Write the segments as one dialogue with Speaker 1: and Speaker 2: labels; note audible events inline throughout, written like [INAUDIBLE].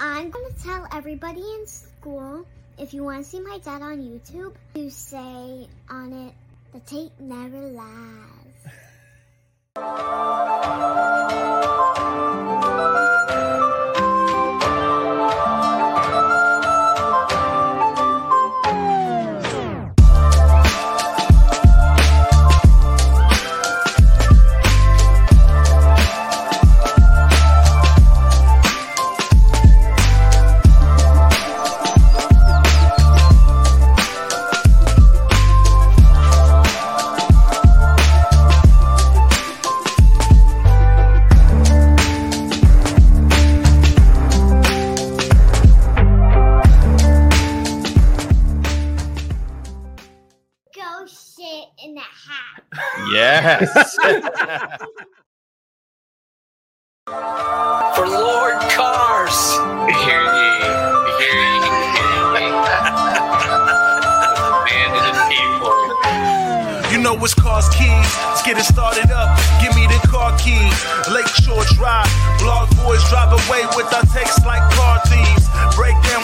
Speaker 1: I'm going to tell everybody in school if you want to see my dad on YouTube to say on it, the tape never lies. [LAUGHS]
Speaker 2: Yes. [LAUGHS]
Speaker 3: For Lord Cars.
Speaker 4: Hear ye, hear ye, hear ye. Man to the people.
Speaker 5: You know it's cars keys. Let's get it started up. Give me the car keys. Lakeshore Drive. Blog boys drive away with our takes like car thieves.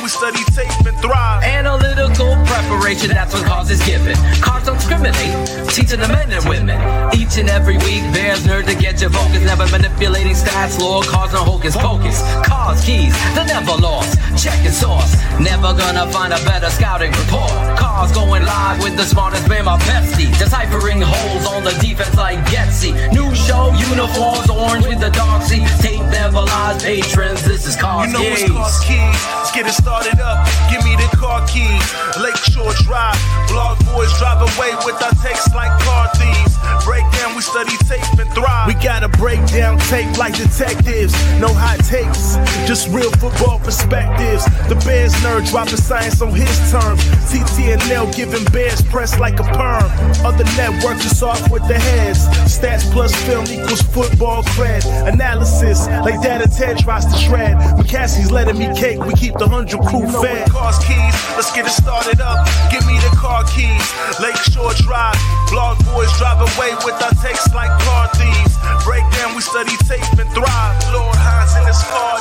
Speaker 5: We study tape and thrive.
Speaker 3: Analytical preparation, that's what cause is given. Cars don't discriminate, teaching the men and women. Each and every week, there's nerd to get your focus. Never manipulating stats, lore, cars, no hocus pocus. Cars, keys, they never lost. Checking source, never gonna find a better scouting report. Cars going live with the smartest man, my bestie. Deciphering holes on the defense like Getsy. New show, uniforms, orange with the dark seats. Tape never lies, patrons. This is Cars,
Speaker 5: You know
Speaker 3: Keys.
Speaker 5: Let's get it started up. Give me the car keys. Lakeshore Drive. Blog boys drive away with our takes like car thieves. Break down, we study tape and thrive. We gotta break down tape like detectives. No hot takes, just real football perspectives. The Bears nerd dropping science on his terms. TTNL giving Bears press like a perm. Other networks is off with the heads. Stats plus film equals football cred. Analysis like data Ted tries to shred. McCaskey's letting me cake. We keep the hundred crew fed. Cars keys, let's get it started up. Give me the car keys. Lakeshore Drive. Blog boys drive away with our takes like car thieves. Break down, we study tape and thrive. Lord Hines in his car.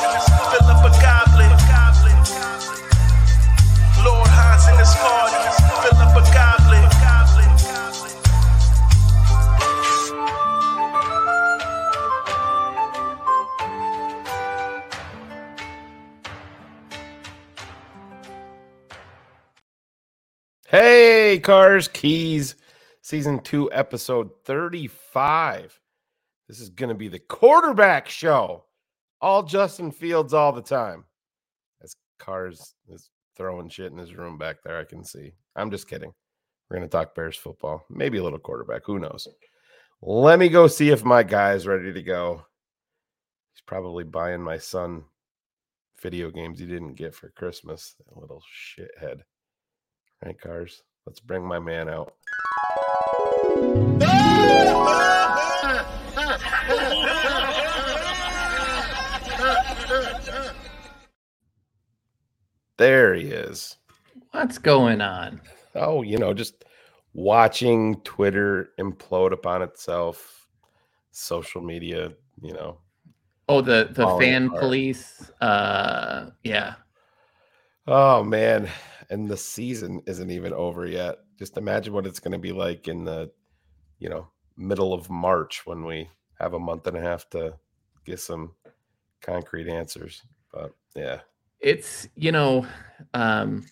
Speaker 5: Fill up a goblet. Lord Hines in his car. Fill up a goblet.
Speaker 2: Hey, Cars, Keys, season two, episode 35. This is going to be the quarterback show. All Justin Fields all the time. As Cars is throwing shit in his room back there, I can see. I'm just kidding. We're going to talk Bears football, maybe a little quarterback. Who knows? Let me go see if my guy's ready to go. He's probably buying my son video games he didn't get for Christmas. That little shithead. Right, cars. Let's bring my man out. There he is.
Speaker 6: What's going on?
Speaker 2: Oh, you know, just watching Twitter implode upon itself, social media, you know.
Speaker 6: Oh, the the fan
Speaker 2: apart.
Speaker 6: police. Uh, yeah.
Speaker 2: Oh man, and the season isn't even over yet. Just imagine what it's going to be like in the, you know, middle of March when we have a month and a half to get some concrete answers. But yeah,
Speaker 6: It's you know, um,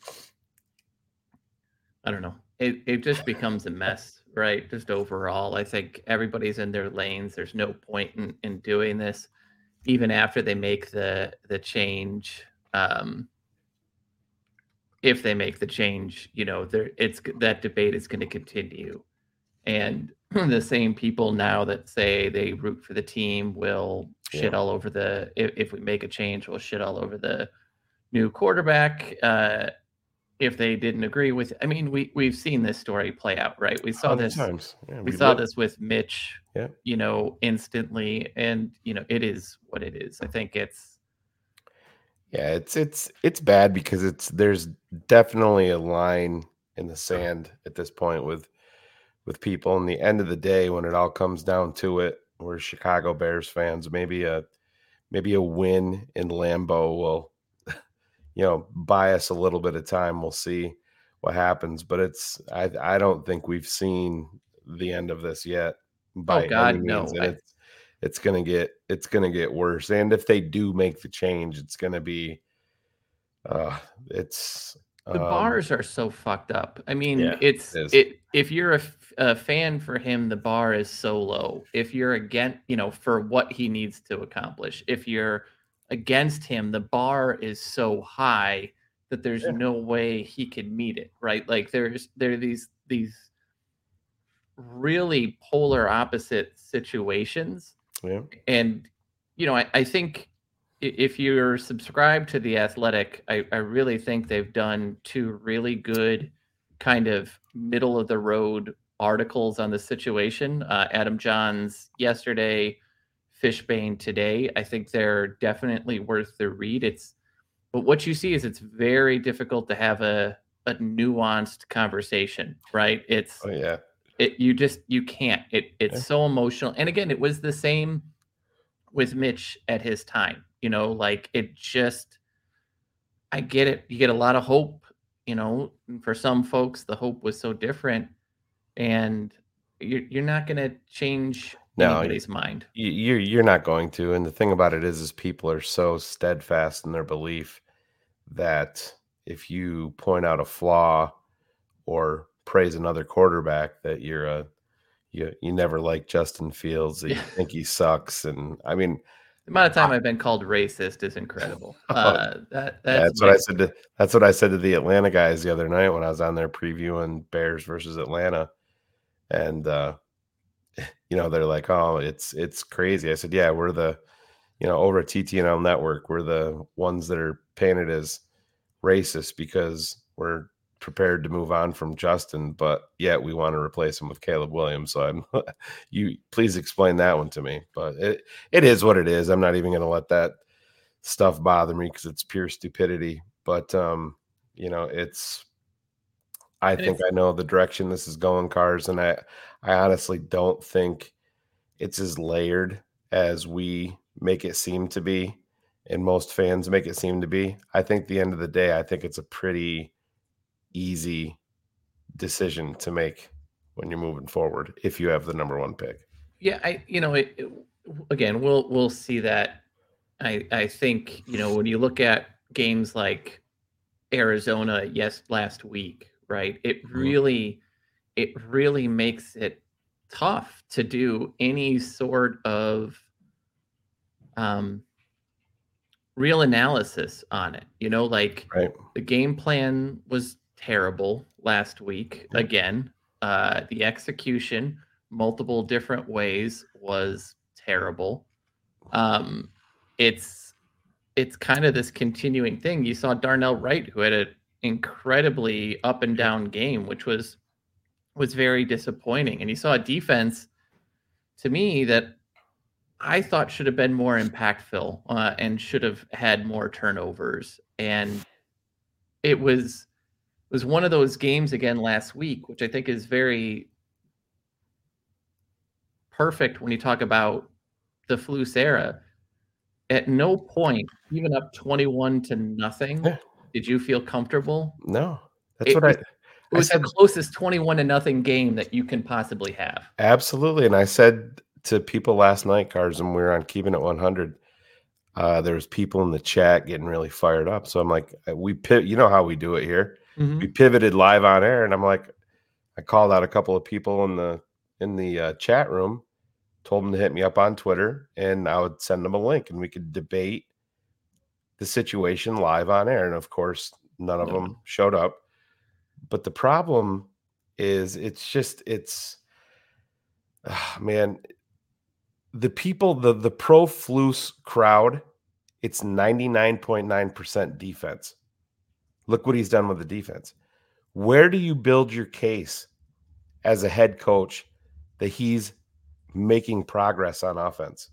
Speaker 6: I don't know. It it just becomes a mess, right? Just overall, I think everybody's in their lanes. There's no point in in doing this, even after they make the the change. Um, if they make the change, you know, there it's that debate is going to continue, and [CLEARS THROAT] the same people now that say they root for the team will shit all over the if, if we make a change, will shit all over the new quarterback. Uh, if they didn't agree with, I mean, we we've seen this story play out, right? We saw this.
Speaker 2: Yeah,
Speaker 6: We saw
Speaker 2: lived-
Speaker 6: this with Mitch,
Speaker 2: Yeah.
Speaker 6: you know, instantly, and you know, it is what it is. I think it's
Speaker 2: Yeah, it's it's it's bad because it's there's definitely a line in the uh-huh. sand at this point with with people. And the end of the day, when it all comes down to it, we're Chicago Bears fans. Maybe a maybe a win in Lambeau will [LAUGHS] you know, buy us a little bit of time. We'll see what happens, but it's I I don't think we've seen the end of this yet. Oh by
Speaker 6: Oh, God, no. I-
Speaker 2: it's gonna get it's gonna get worse. And if they do make the change, it's gonna be uh it's
Speaker 6: the
Speaker 2: um,
Speaker 6: bars are so fucked up. I mean,
Speaker 2: Yeah,
Speaker 6: it's
Speaker 2: it
Speaker 6: it. If you're a fan for him, the bar is so low. If you're against, you know, for what he needs to accomplish. If you're against him, the bar is so high that there's
Speaker 2: Yeah.
Speaker 6: no way he could meet it. Right? Like there's there are these these really polar opposite situations
Speaker 2: yeah.
Speaker 6: and you know I, I think if you're subscribed to the athletic I, I really think they've done two really good kind of middle of the road articles on the situation uh, adam jahns yesterday fishbain today i think they're definitely worth the read it's but what you see is it's very difficult to have a a nuanced conversation right it's
Speaker 2: Oh yeah.
Speaker 6: It you just you can't. It it's
Speaker 2: Yeah.
Speaker 6: so emotional and again it was the same with mitch at his time you know like it just i get it. You get a lot of hope you know for some folks the hope was so different and you're, you're not going to change
Speaker 2: No,
Speaker 6: anybody's mind.
Speaker 2: you're you're not going to and the thing about it is is people are so steadfast in their belief that if you point out a flaw or praise another quarterback that you're a you you never like Justin Fields that you
Speaker 6: Yeah.
Speaker 2: think he sucks and I mean
Speaker 6: the amount of time i've been called racist is incredible. [LAUGHS]
Speaker 2: Oh,
Speaker 6: uh, that,
Speaker 2: that's,
Speaker 6: that's,
Speaker 2: what I said to that's what I said to the Atlanta guys the other night when I was on there previewing Bears versus Atlanta and uh [LAUGHS] you know they're like oh it's it's crazy. I said yeah we're the you know over at TTNL network we're the ones that are painted as racist because we're prepared to move on from Justin but yet we want to replace him with Caleb Williams so I'm [LAUGHS] you please explain that one to me but it it is what it is I'm not even going to let that stuff bother me because it's pure stupidity but um you know it's I think I know the direction this is going cars and I I honestly don't think it's as layered as we make it seem to be and most fans make it seem to be. I think the end of the day, I think it's a pretty easy decision to make when you're moving forward if you have the number one pick.
Speaker 6: Yeah, I you know it, it- again we'll we'll see that. I I think you know when you look at games like Arizona yes last week, right? It
Speaker 2: Mhm.
Speaker 6: really it really makes it tough to do any sort of um real analysis on it. You know, like
Speaker 2: Right.
Speaker 6: the game plan was terrible last week again. Uh the execution multiple different ways was terrible. Um, it's it's kind of this continuing thing. You saw Darnell Wright, who had an incredibly up and down game, which was was very disappointing. And you saw a defense to me that I thought should have been more impactful uh, and should have had more turnovers. And it was was one of those games again last week, which I think is very perfect when you talk about the Flus era. At no point, even up 21 to nothing,
Speaker 2: Yeah.
Speaker 6: did you feel comfortable?
Speaker 2: No. That's
Speaker 6: It
Speaker 2: what I
Speaker 6: It was
Speaker 2: said
Speaker 6: the closest 21 to nothing game that you can possibly have.
Speaker 2: Absolutely. And I said to people last night, cars, and we were on keeping it 100. Uh, there was people in the chat getting really fired up. So I'm like, uh, we pivot, you know how we do it here. We pivoted live on air, and I'm like, I called out a couple of people in the in the uh, chat room, told them to hit me up on Twitter, and I would send them a link, and we could debate the situation live on air. And of course, none of
Speaker 6: No.
Speaker 2: them showed up. But the problem is, it's just it's ah, man, the people, the the pro flus crowd, it's 99.9% defense. Look what he's done with the defense. Where do you build your case as a head coach that he's making progress on offense?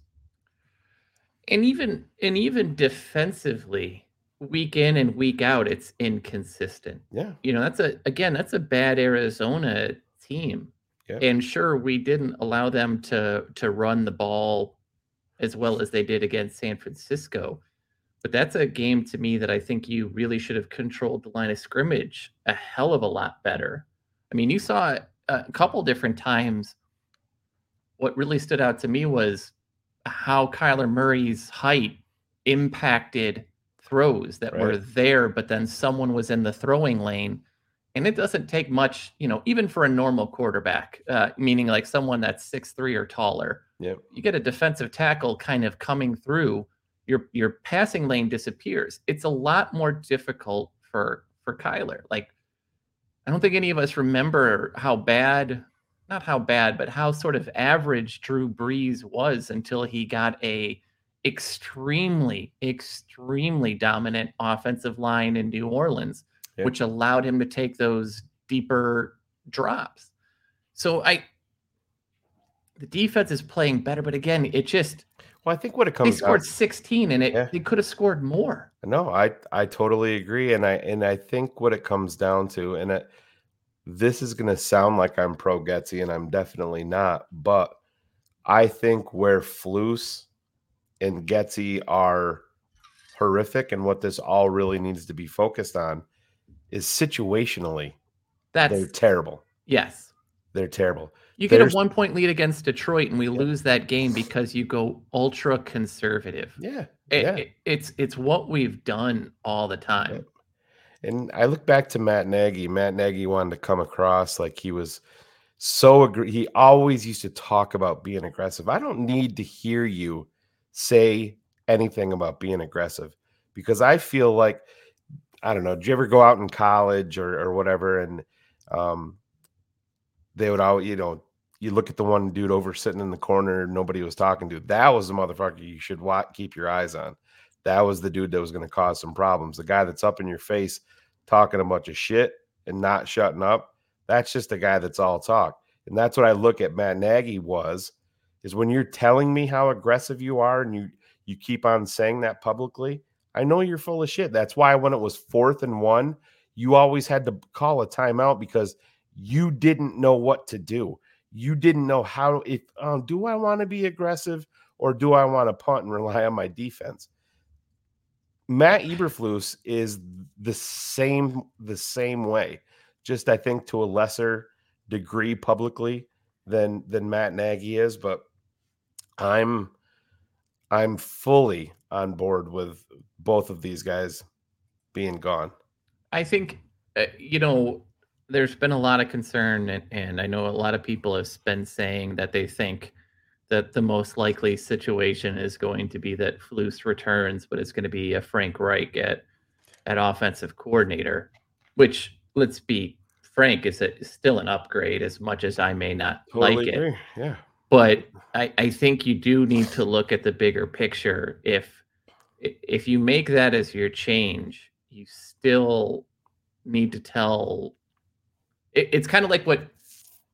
Speaker 6: And even and even defensively, week in and week out, it's inconsistent.
Speaker 2: Yeah.
Speaker 6: You know, that's a again, that's a bad Arizona team.
Speaker 2: Yeah.
Speaker 6: And sure, we didn't allow them to to run the ball as well as they did against San Francisco. But that's a game to me that I think you really should have controlled the line of scrimmage a hell of a lot better. I mean, you saw it a couple different times. What really stood out to me was how Kyler Murray's height impacted throws that were there, but then someone was in the throwing lane. And it doesn't take much, you know, even for a normal quarterback, uh, meaning like someone that's six three or taller.
Speaker 2: Yep.
Speaker 6: You get a defensive tackle kind of coming through, your your passing lane disappears. It's a lot more difficult for for Kyler. Like, I don't think any of us remember how bad, not how bad, but how sort of average Drew Brees was until he got a extremely, extremely dominant offensive line in New Orleans,
Speaker 2: Yeah.
Speaker 6: which allowed him to take those deeper drops. So I the defense is playing better, but again, it just
Speaker 2: Well, I think what it comes down
Speaker 6: scored 16 and it
Speaker 2: Yeah.
Speaker 6: they could have scored more.
Speaker 2: No, I I totally agree, and I and I think what it comes down to, and it, this is going to sound like I'm pro Getsy, and I'm definitely not, but I think where Flus and Getsy are horrific, and what this all really needs to be focused on is situationally,
Speaker 6: That's
Speaker 2: they're terrible.
Speaker 6: yes.
Speaker 2: They're terrible.
Speaker 6: You get a one point lead against Detroit and we
Speaker 2: Yeah.
Speaker 6: lose that game because you go ultra conservative.
Speaker 2: Yeah,
Speaker 6: It-
Speaker 2: yeah.
Speaker 6: it- it's it's what we've done all the time.
Speaker 2: And I look back to Matt Nagy. Matt Nagy wanted to come across like he was so agree. He always used to talk about being aggressive. I don't need to hear you say anything about being aggressive because I feel like I don't know. Did you ever go out in college or or whatever? And um, they would all you know you look at the one dude over sitting in the corner nobody was talking to. That was the motherfucker you should keep your eyes on. That was the dude that was going to cause some problems. The guy that's up in your face talking a bunch of shit and not shutting up. That's just a guy that's all talk. And that's what I look at Matt Nagy was is when you're telling me how aggressive you are and you you keep on saying that publicly, I know you're full of shit. That's why when it was fourth and one, you always had to call a timeout because you didn't know what to do. You didn't know how if um, do I want to be aggressive or do I want to punt and rely on my defense? Matt Eberflus is the same the same way, just I think to a lesser degree publicly than than Matt Nagy is, but I'm I'm fully on board with both of these guys being gone.
Speaker 6: I think uh, you know there's been a lot of concern, and, and I know a lot of people have been saying that they think that the most likely situation is going to be that Flus returns, but it's going to be a Frank Reich at at offensive coordinator, which let's be frank is, a, is still an upgrade as much as I may not like it.
Speaker 2: Yeah.
Speaker 6: but I, I think you do need to look at the bigger picture. If if you make that as your change, you still need to tell. It, it's kind of like what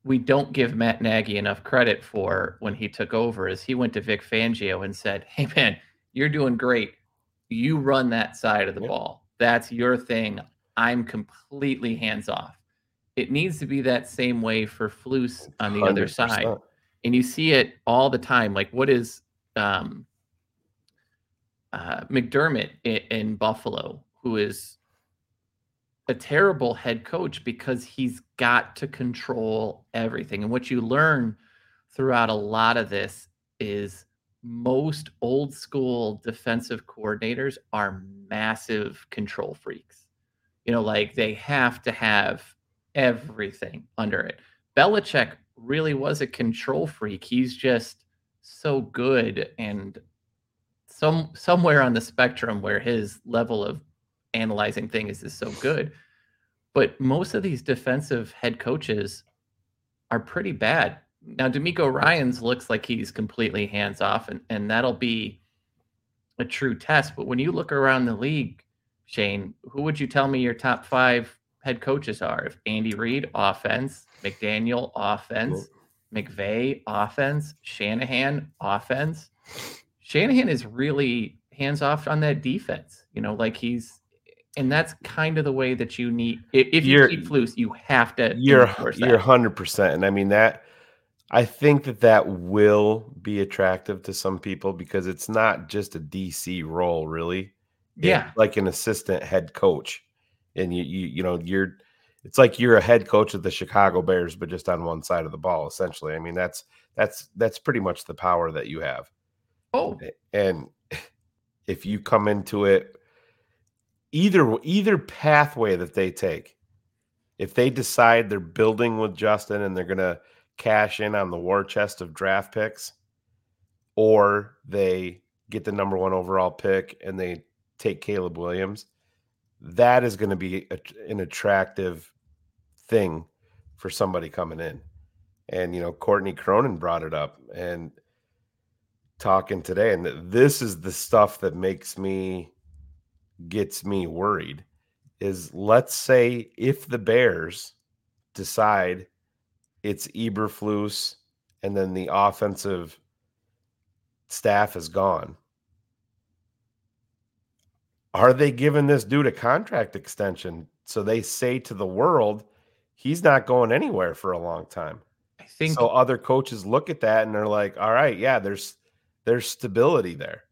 Speaker 6: we don't give Matt Nagy enough credit for when he took over. Is he went to Vic Fangio and said, "Hey man, you're doing great. You run that side of the
Speaker 2: Yep.
Speaker 6: ball. That's your thing. I'm completely hands off." It needs to be that same way for Flus on the other side and you see it all the time. Like what is um, uh, McDermott in, in Buffalo, who is a terrible head coach because he's got to control everything. And what you learn throughout a lot of this is most old school defensive coordinators are massive control freaks. You know, like they have to have everything under it. Belichick really was a control freak. He's just so good and some somewhere on the spectrum where his level of analyzing things is so good. But most of these defensive head coaches are pretty bad. Now DeMeco Ryans looks like he's completely hands off and, and that'll be a true test. But when you look around the league, Shane, who would you tell me your top five head coaches are? If Andy Reid, offense, McDaniel, offense, McVay, offense, Shanahan, offense. Shanahan is really hands off on that defense. You know, like he's, and that's kind of the way that you need. If you
Speaker 2: You're-
Speaker 6: keep Flus, you have to.
Speaker 2: You're you're hundred percent, and I mean that. I think that that will be attractive to some people because it's not just a DC role, really.
Speaker 6: Yeah.
Speaker 2: like an assistant head coach, and you you you know you're it's like you're a head coach of the Chicago Bears, but just on one side of the ball, essentially. I mean, that's that's that's pretty much the power that you have.
Speaker 6: Oh,
Speaker 2: And [LAUGHS] if you come into it, either either pathway that they take, if they decide they're building with Justin and they're gonna cash in on the war chest of draft picks, or they get the number one overall pick and they take Caleb Williams, that is going to be a, an attractive thing for somebody coming in. And you know, Courtney Cronin brought it up and talking today, and this is the stuff that makes me gets me worried. Is let's say if the Bears decide it's Eberflus and then the offensive staff is gone. Are they giving this dude a contract extension so they say to the world he's not going anywhere for a long time?
Speaker 6: I think
Speaker 2: so other coaches look at that and they're like, "All right, yeah, there's there's stability there."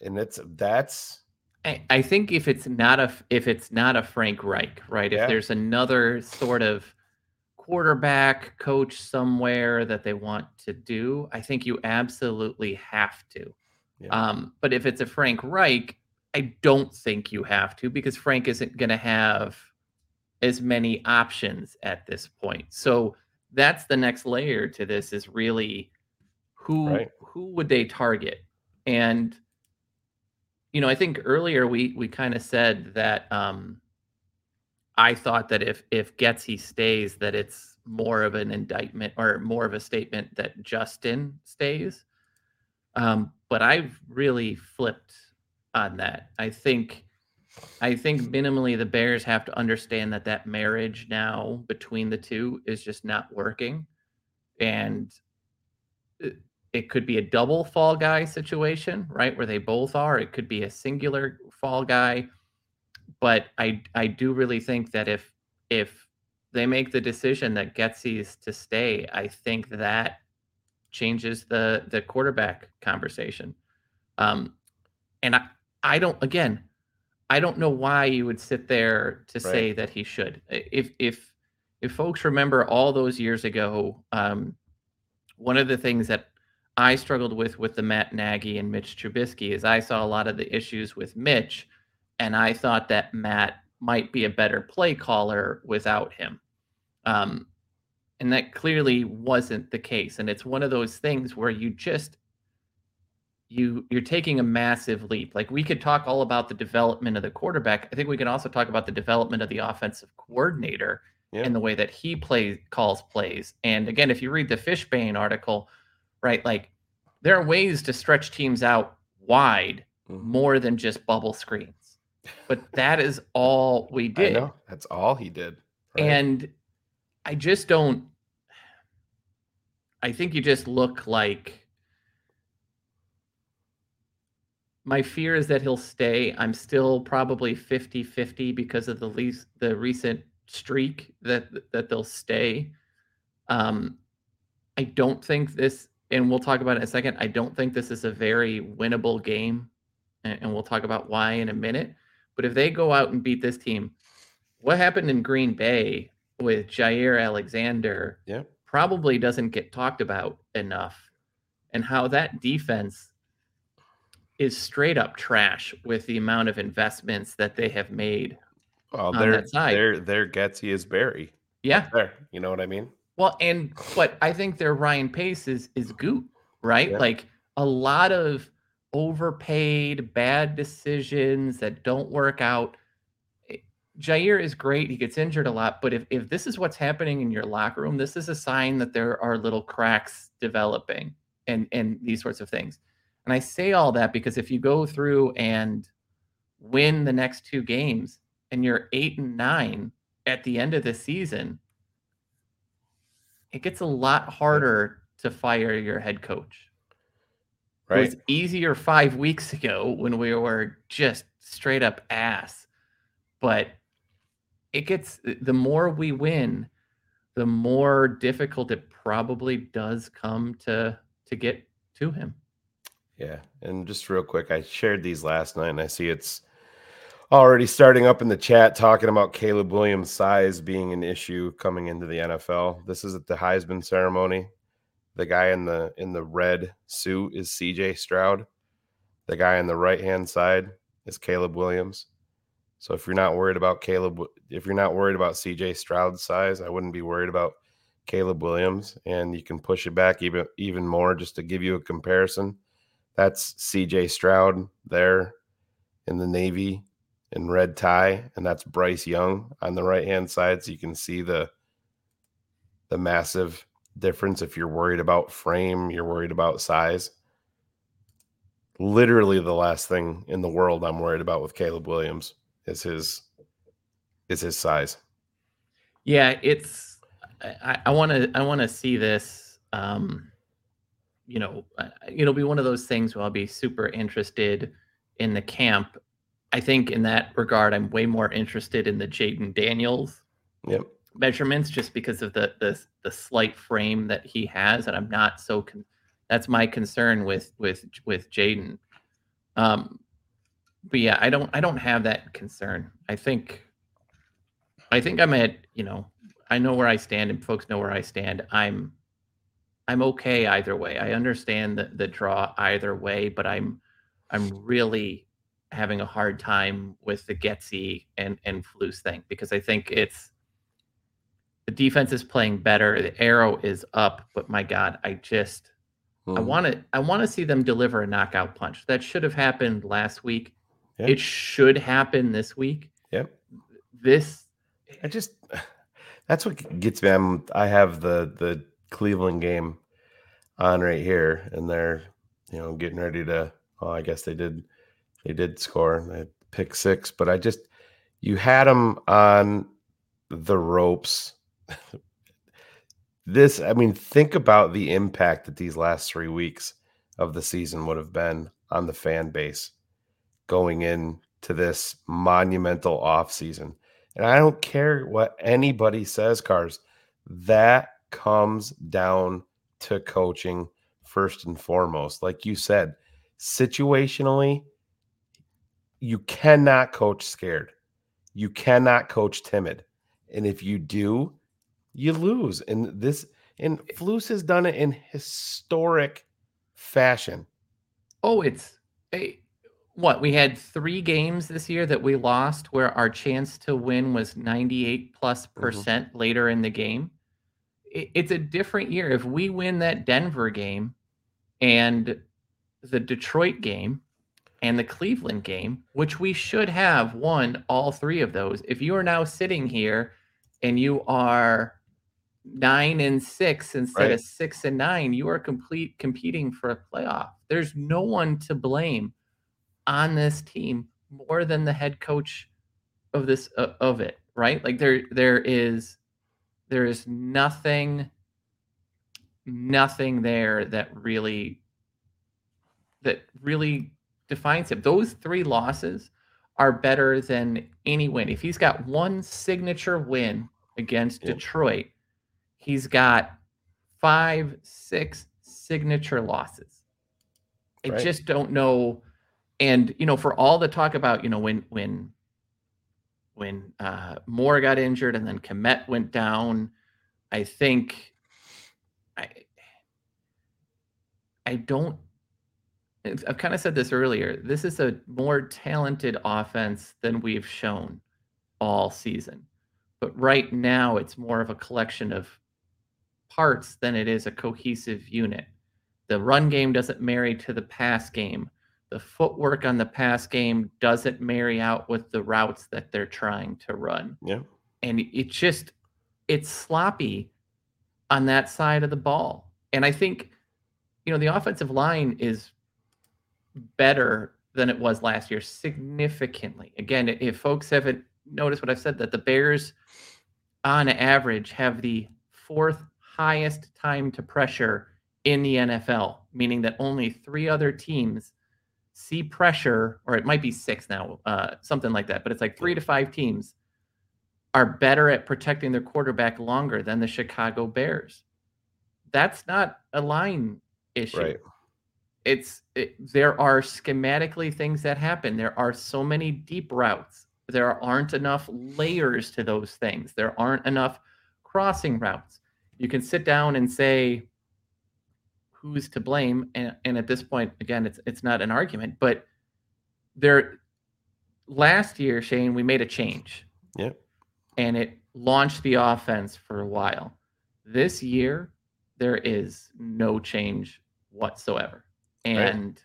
Speaker 2: And it's that's
Speaker 6: I, I think if it's not a if it's not a Frank Reich, right?
Speaker 2: Yeah.
Speaker 6: If there's another sort of quarterback coach somewhere that they want to do, I think you absolutely have to.
Speaker 2: Yeah.
Speaker 6: Um, but if it's a Frank Reich, I don't think you have to because Frank isn't going to have as many options at this point. So that's the next layer to this is really who
Speaker 2: Right.
Speaker 6: who would they target? And you know, I think earlier we we kind of said that um I thought that if if Getsy stays, that it's more of an indictment or more of a statement that Justin stays. Um, but I've really flipped on that. I think I think minimally the Bears have to understand that that marriage now between the two is just not working, and it, could be a double fall guy situation, right, where they both are. It could be a singular fall guy, but I I do really think that if if they make the decision that Getsy is to stay, I think that changes the the quarterback conversation. Um, and I I don't again I don't know why you would sit there to say that he should. If if if folks remember all those years ago, um, one of the things that I struggled with with the Matt Nagy and Mitch Trubisky is I saw a lot of the issues with Mitch, and I thought that Matt might be a better play caller without him. Um, and that clearly wasn't the case. And it's one of those things where you just you you're taking a massive leap. Like we could talk all about the development of the quarterback. I think we can also talk about the development of the offensive coordinator
Speaker 2: Yeah.
Speaker 6: and the way that he plays calls plays. And again, if you read the Fishbain article, right, like there are ways to stretch teams out wide
Speaker 2: Mhm.
Speaker 6: more than just bubble screens. But that is all we
Speaker 2: I
Speaker 6: did.
Speaker 2: know that's all he did. right?
Speaker 6: And I just don't I think you just look like my fear is that he'll stay. I'm still probably 50-50 because of the least the recent streak that that they'll stay. Um I don't think this and we'll talk about it in a second. I don't think this is a very winnable game. And, and we'll talk about why in a minute. But if they go out and beat this team, what happened in Green Bay with Jaire Alexander
Speaker 2: yeah,
Speaker 6: probably doesn't get talked about enough and how that defense is straight up trash with the amount of investments that they have made.
Speaker 2: well,
Speaker 6: on
Speaker 2: their
Speaker 6: that side.
Speaker 2: their their Getsy is Barry.
Speaker 6: Yeah.
Speaker 2: There, you know what I mean?
Speaker 6: Well, and but I think their Ryan Pace is is Gute, right?
Speaker 2: Yeah.
Speaker 6: Like a lot of overpaid, bad decisions that don't work out. Eh, Jaire is great. He gets injured a lot, but if, if this is what's happening in your locker room, this is a sign that there are little cracks developing and and these sorts of things. And I say all that because if you go through and win the next two games and you're eight and nine at the end of the season, it gets a lot harder to fire your head coach. It was easier five weeks ago when we were just straight up ass. But it gets uh, the more we win, the more difficult it probably does come to to get to him.
Speaker 2: Yeah, and just real quick, I shared these last night, and I see it's already starting up in the chat talking about Caleb Williams' size being an issue coming into the NFL. This is at the Heisman ceremony. The guy in the in the red suit is CJ Stroud. The guy on the right hand side is Caleb Williams. So if you're not worried about Caleb, if you're not worried about CJ Stroud's size, I wouldn't be worried about Caleb Williams. And you can push it back even even more just to give you a comparison. That's CJ Stroud there in the navy in red tie, and that's Bryce Young on the right hand side. So you can see the the massive difference if you're worried about frame, you're worried about size. Literally the last thing in the world I'm worried about with Caleb Williams is his is his size.
Speaker 6: Yeah, it's I want to I want to see this um you know, it'll be one of those things where I'll be super interested in the camp. I think in that regard, I'm way more interested in the Jayden Daniels
Speaker 2: yep.
Speaker 6: measurements just because of the, the the slight frame that he has, and I'm not so. Con- that's my concern with with with Jayden. Um, but yeah, I don't I don't have that concern. I think I think I'm at you know I know where I stand, and folks know where I stand. I'm I'm okay either way. I understand the, the draw either way, but I'm I'm really having a hard time with the Getsy and and Flus thing because I think it's the defense is playing better. The arrow is up, but my God, I just I
Speaker 2: Mhm.
Speaker 6: want to I want to see them deliver a knockout punch. That should have happened last week.
Speaker 2: Yeah.
Speaker 6: It should happen this week.
Speaker 2: Yep.
Speaker 6: This
Speaker 2: I just [SIGHS] that's what gets me. I'm I have the the Cleveland game on right here, and they're you know getting ready to. Oh, I guess they did they did score. Pick six, but I just you had them on the ropes. [LAUGHS] this, I mean, think about the impact that these last three weeks of the season would have been on the fan base going into this monumental off season. And I don't care what anybody says, Cars. That comes down to coaching first and foremost. Like you said, situationally, you cannot coach scared. You cannot coach timid. And if you do, you lose. And this and eh Flus has done it in historic fashion.
Speaker 6: oh, it's a what we had three games this year that we lost where our chance to win was 98 plus mm-hmm. percent later in the game. It, it's a different year. If we win that Denver game and the Detroit game and the Cleveland game, which we should have won all three of those, if you are now sitting here and you are nine and six instead
Speaker 2: Right.
Speaker 6: of six and nine, you are complete competing for a playoff. There's no one to blame on this team more than the head coach of this uh, of it, right? Like there there is there is nothing nothing there that really that really defines him. Those three losses are better than any win. If he's got one signature win against. Detroit, he's got five, six signature losses. I
Speaker 2: Right.
Speaker 6: just don't know. And you know, for all the talk about, you know, when when when uh Moore got injured and then Kmet went down, I think I I don't I've kind of said this earlier. This is a more talented offense than we've shown all season. But right now, it's more of a collection of parts than it is a cohesive unit. The run game doesn't marry to the pass game. The footwork on the pass game doesn't marry out with the routes that they're trying to run
Speaker 2: Yeah.
Speaker 6: and it just it's sloppy on that side of the ball. And I think you know the offensive line is better than it was last year significantly. Again, if folks haven't noticed what I've said that the Bears on average have the fourth highest time to pressure in the NFL, meaning that only three other teams see pressure, or it might be six now, uh, something like that, but it's like three to five teams are better at protecting their quarterback longer than the Chicago Bears. That's not a line issue.
Speaker 2: Right.
Speaker 6: It's it, there are schematically things that happen. There are so many deep routes. There aren't enough layers to those things. There aren't enough crossing routes. You can sit down and say who's to blame, and, and at this point, again, it's it's not an argument, but there. Last year, Shane, we made a change.
Speaker 2: Yep.
Speaker 6: And it launched the offense for a while. This year, there is no change whatsoever and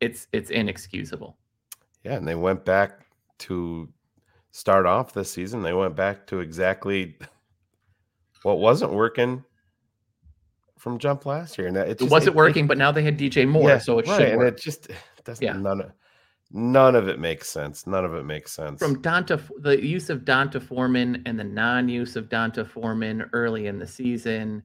Speaker 6: it's it's inexcusable
Speaker 2: Yeah, and they went back to start off this season. They went back to exactly [LAUGHS] what wasn't working from jump last year, and that- it,
Speaker 6: it wasn't
Speaker 2: it-
Speaker 6: working but now they had dj moore
Speaker 2: yeah,
Speaker 6: so it
Speaker 2: right,
Speaker 6: should
Speaker 2: and
Speaker 6: work.
Speaker 2: it just doesn't.
Speaker 6: Yeah.
Speaker 2: None of none of it makes sense. None of it makes sense.
Speaker 6: from donta the use of d'onta foreman and the non-use of d'onta foreman early in the season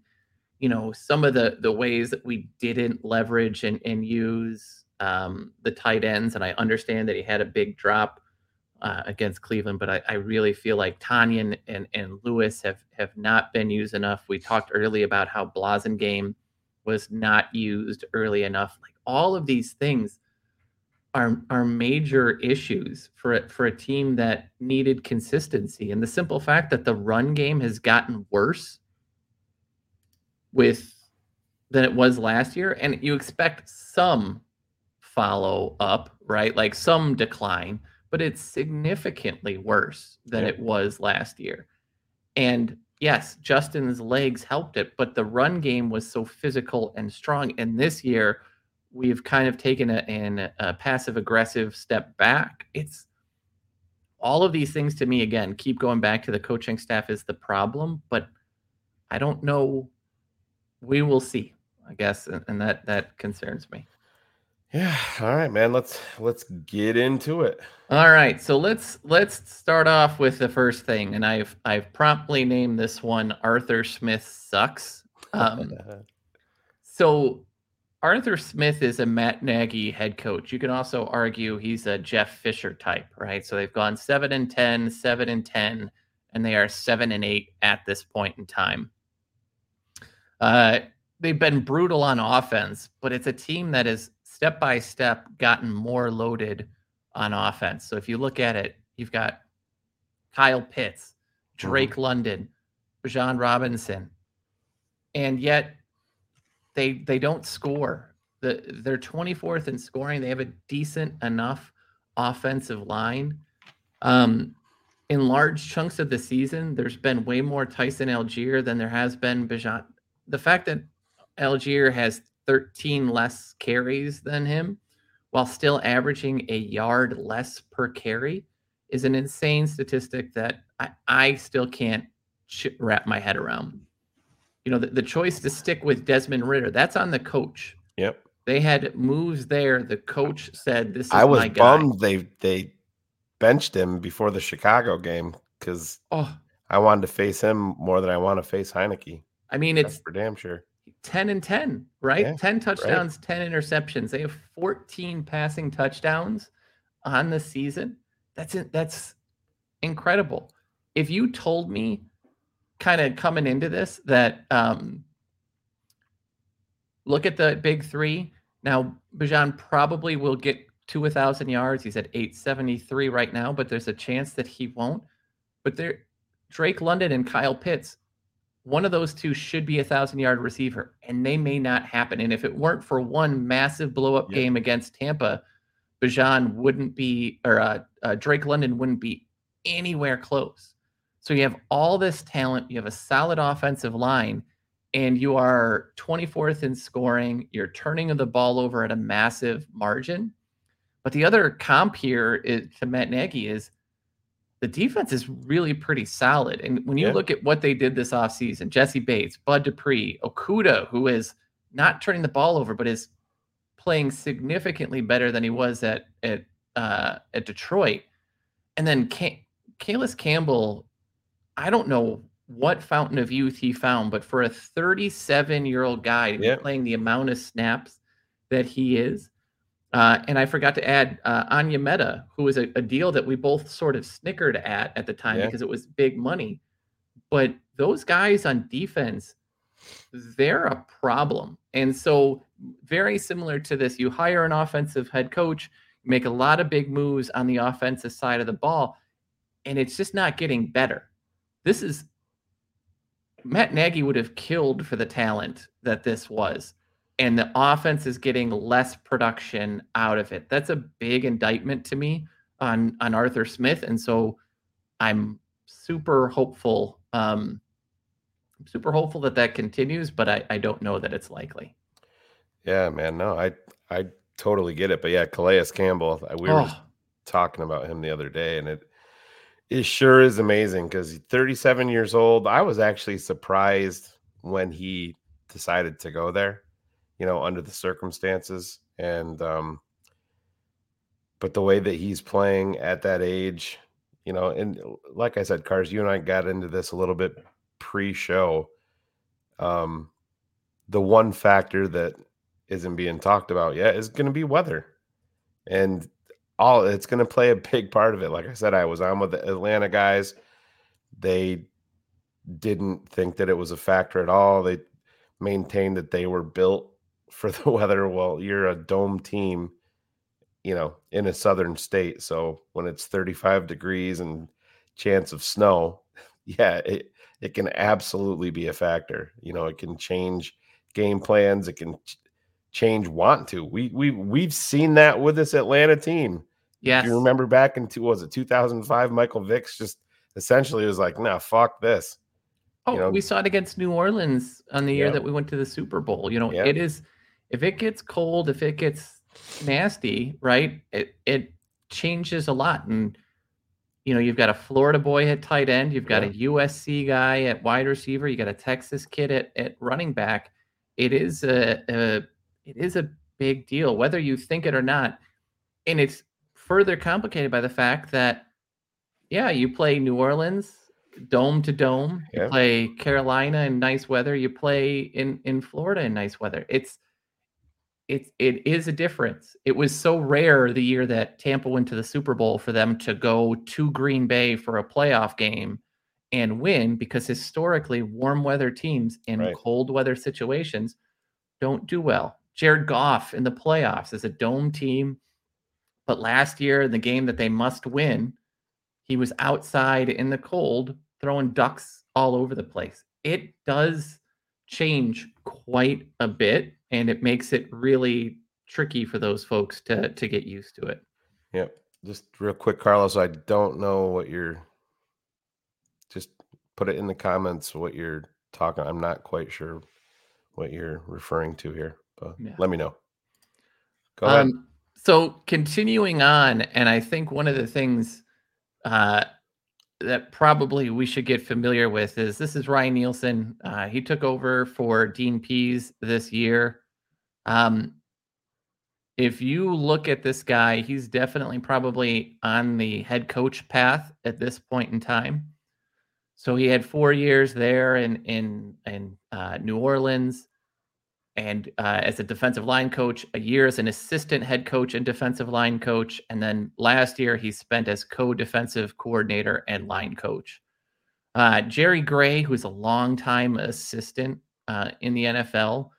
Speaker 6: you know some of the the ways that we didn't leverage and, and use um, the tight ends and i understand that he had a big drop uh, against cleveland but I, I really feel like tonyan and, and lewis have have not been used enough. We talked early about how blasingame was not used early enough. Like all of these things are are major issues for a- for a team that needed consistency and the simple fact that the run game has gotten worse with than it was last year and you expect some follow up right? Like some decline but it's significantly worse than
Speaker 2: Yeah.
Speaker 6: it was last year. And yes justin's legs helped it but the run game was so physical and strong. And this year we've kind of taken a, an, a passive aggressive step back. It's all of these things to me again keep going back to the coaching staff is the problem but i don't know we will see i guess and, and that that concerns me
Speaker 2: yeah. All right, man. Let's let's get into it.
Speaker 6: all right so let's let's start off with the first thing and i've i've promptly named this one arthur smith sucks um, [LAUGHS] So Arthur Smith is a Matt Nagy head coach. You can also argue he's a Jeff Fisher type, right? So they've gone 7 and 10, 7 and 10, and they are 7 and 8 at this point in time. Uh, they've been brutal on offense, but it's a team that has step by step gotten more loaded on offense. So if you look at it, you've got Kyle Pitts, Drake London, John Robinson, and yet they they don't score. The they're 24th in scoring. They have a decent enough offensive line. Um, in large chunks of the season, there's been way more Tyson Allgeier than there has been Bijan. The fact that Allgeier has 13 less carries than him, while still averaging a yard less per carry, is an insane statistic that I, I still can't wrap my head around. You know, the, the choice to stick with Desmond Ridder, that's on the coach.
Speaker 2: Yep.
Speaker 6: They had moves there. The coach said, "This is
Speaker 2: I was
Speaker 6: my guy."
Speaker 2: bummed they they benched him before the Chicago game because
Speaker 6: Oh,
Speaker 2: I wanted to face him more than I want to face Heinicke.
Speaker 6: I mean,
Speaker 2: That's
Speaker 6: it's
Speaker 2: for damn sure.
Speaker 6: 10 and 10, right?
Speaker 2: Yeah,
Speaker 6: 10 touchdowns, 10 interceptions. They have 14 passing touchdowns on the season. That's it. That's incredible. If you told me kind of coming into this that um look at the big three. Now, Bijan probably will get to a thousand yards. He's at 873 right now, but there's a chance that he won't. But there Drake London and Kyle Pitts, one of those two should be a thousand yard receiver, and they may not happen. And if it weren't for one massive blow up
Speaker 2: Yep.
Speaker 6: game against Tampa, Bijan wouldn't be, or uh, uh, Drake London wouldn't be anywhere close. So you have all this talent, you have a solid offensive line, and you are 24th in scoring. You're turning the ball over at a massive margin. But the other comp here is, to Matt Nagy is the defense is really pretty solid. And when you
Speaker 2: Yeah.
Speaker 6: look at what they did this offseason, Jessie Bates, Bud Dupree, Okudah, who is not turning the ball over, but is playing significantly better than he was at at uh, at Detroit. And then Calais Campbell, I don't know what fountain of youth he found, but for a 37 year old guy
Speaker 2: Yeah.
Speaker 6: playing the amount of snaps that he is, uh, and I forgot to add uh, Onyemata, who was a, a deal that we both sort of snickered at at the time
Speaker 2: Yeah.
Speaker 6: because it was big money. But those guys on defense they're a problem. And so, very similar to this, you hire an offensive head coach, make a lot of big moves on the offensive side of the ball, and it's just not getting better. This is Matt Nagy would have killed for the talent that this was. And the offense is getting less production out of it. That's a big indictment to me on on Arthur Smith. And so I'm super hopeful um, I'm super hopeful that that continues, but I, I don't know that it's likely.
Speaker 2: Yeah, man. No, I I totally get it. But yeah, Calais Campbell, we were
Speaker 6: Oh.
Speaker 2: talking about him the other day, and it it sure is amazing because he's 37 years old. I was actually surprised when he decided to go there, you know, under the circumstances. And um but the way that he's playing at that age, you know, and like I said, Cars, you and I got into this a little bit pre-show. Um the one factor that isn't being talked about yet is going to be weather. And all it's going to play a big part of it. Like I said, I was on with the Atlanta guys. They didn't think that it was a factor at all. They maintained that they were built for the [LAUGHS] weather. Well, you're a dome team, you know, in a southern state. So when it's 35 degrees and chance of snow, [LAUGHS] yeah, it, it can absolutely be a factor. You know, it can change game plans. It can ch- change want to. We we we've seen that with this Atlanta team. Yeah, you remember back in two, was it 2005? Michael Vick's just essentially was like, "Nah, fuck this."
Speaker 6: Oh,
Speaker 2: you know-
Speaker 6: we saw it against New Orleans on the year
Speaker 2: Yeah.
Speaker 6: that we went to the Super Bowl. You know,
Speaker 2: Yeah.
Speaker 6: it is if it gets cold, if it gets nasty, right? It it changes a lot. And you know, you've got a Florida boy at tight end, you've got
Speaker 2: Yeah.
Speaker 6: a USC guy at wide receiver, you got a Texas kid at, at running back. It is a, a it is a big deal, whether you think it or not. And it's further complicated by the fact that yeah, you play New Orleans dome to dome. You play Carolina in nice weather. You play in in Florida in nice weather. It's it's it is a difference. It was so rare the year that Tampa went to the Super Bowl for them to go to Green Bay for a playoff game and win because historically warm weather teams in
Speaker 2: Right.
Speaker 6: cold weather situations don't do well. Jared Goff in the playoffs is a dome team, but last year in the game that they must win, he was outside in the cold throwing ducks all over the place. It does change quite a bit and it makes it really tricky for those folks to to get used to it.
Speaker 2: Yep. Just real quick, Carlos. I don't know what you're. Just put it in the comments what you're talking. I'm not quite sure what you're referring to here, but
Speaker 6: Yeah.
Speaker 2: let me know. Go ahead.
Speaker 6: Um, so continuing on, and I think one of the things uh, that probably we should get familiar with is this is Ryan Nielsen. Uh, he took over for Dean Pees this year. Um, if you look at this guy, he's definitely probably on the head coach path at this point in time. So he had four years there in in in uh, New Orleans and uh, as a defensive line coach, a year as an assistant head coach and defensive line coach, and then last year he spent as co-defensive coordinator and line coach. Uh, Jerry Gray, who's a longtime assistant uh, in the NFL,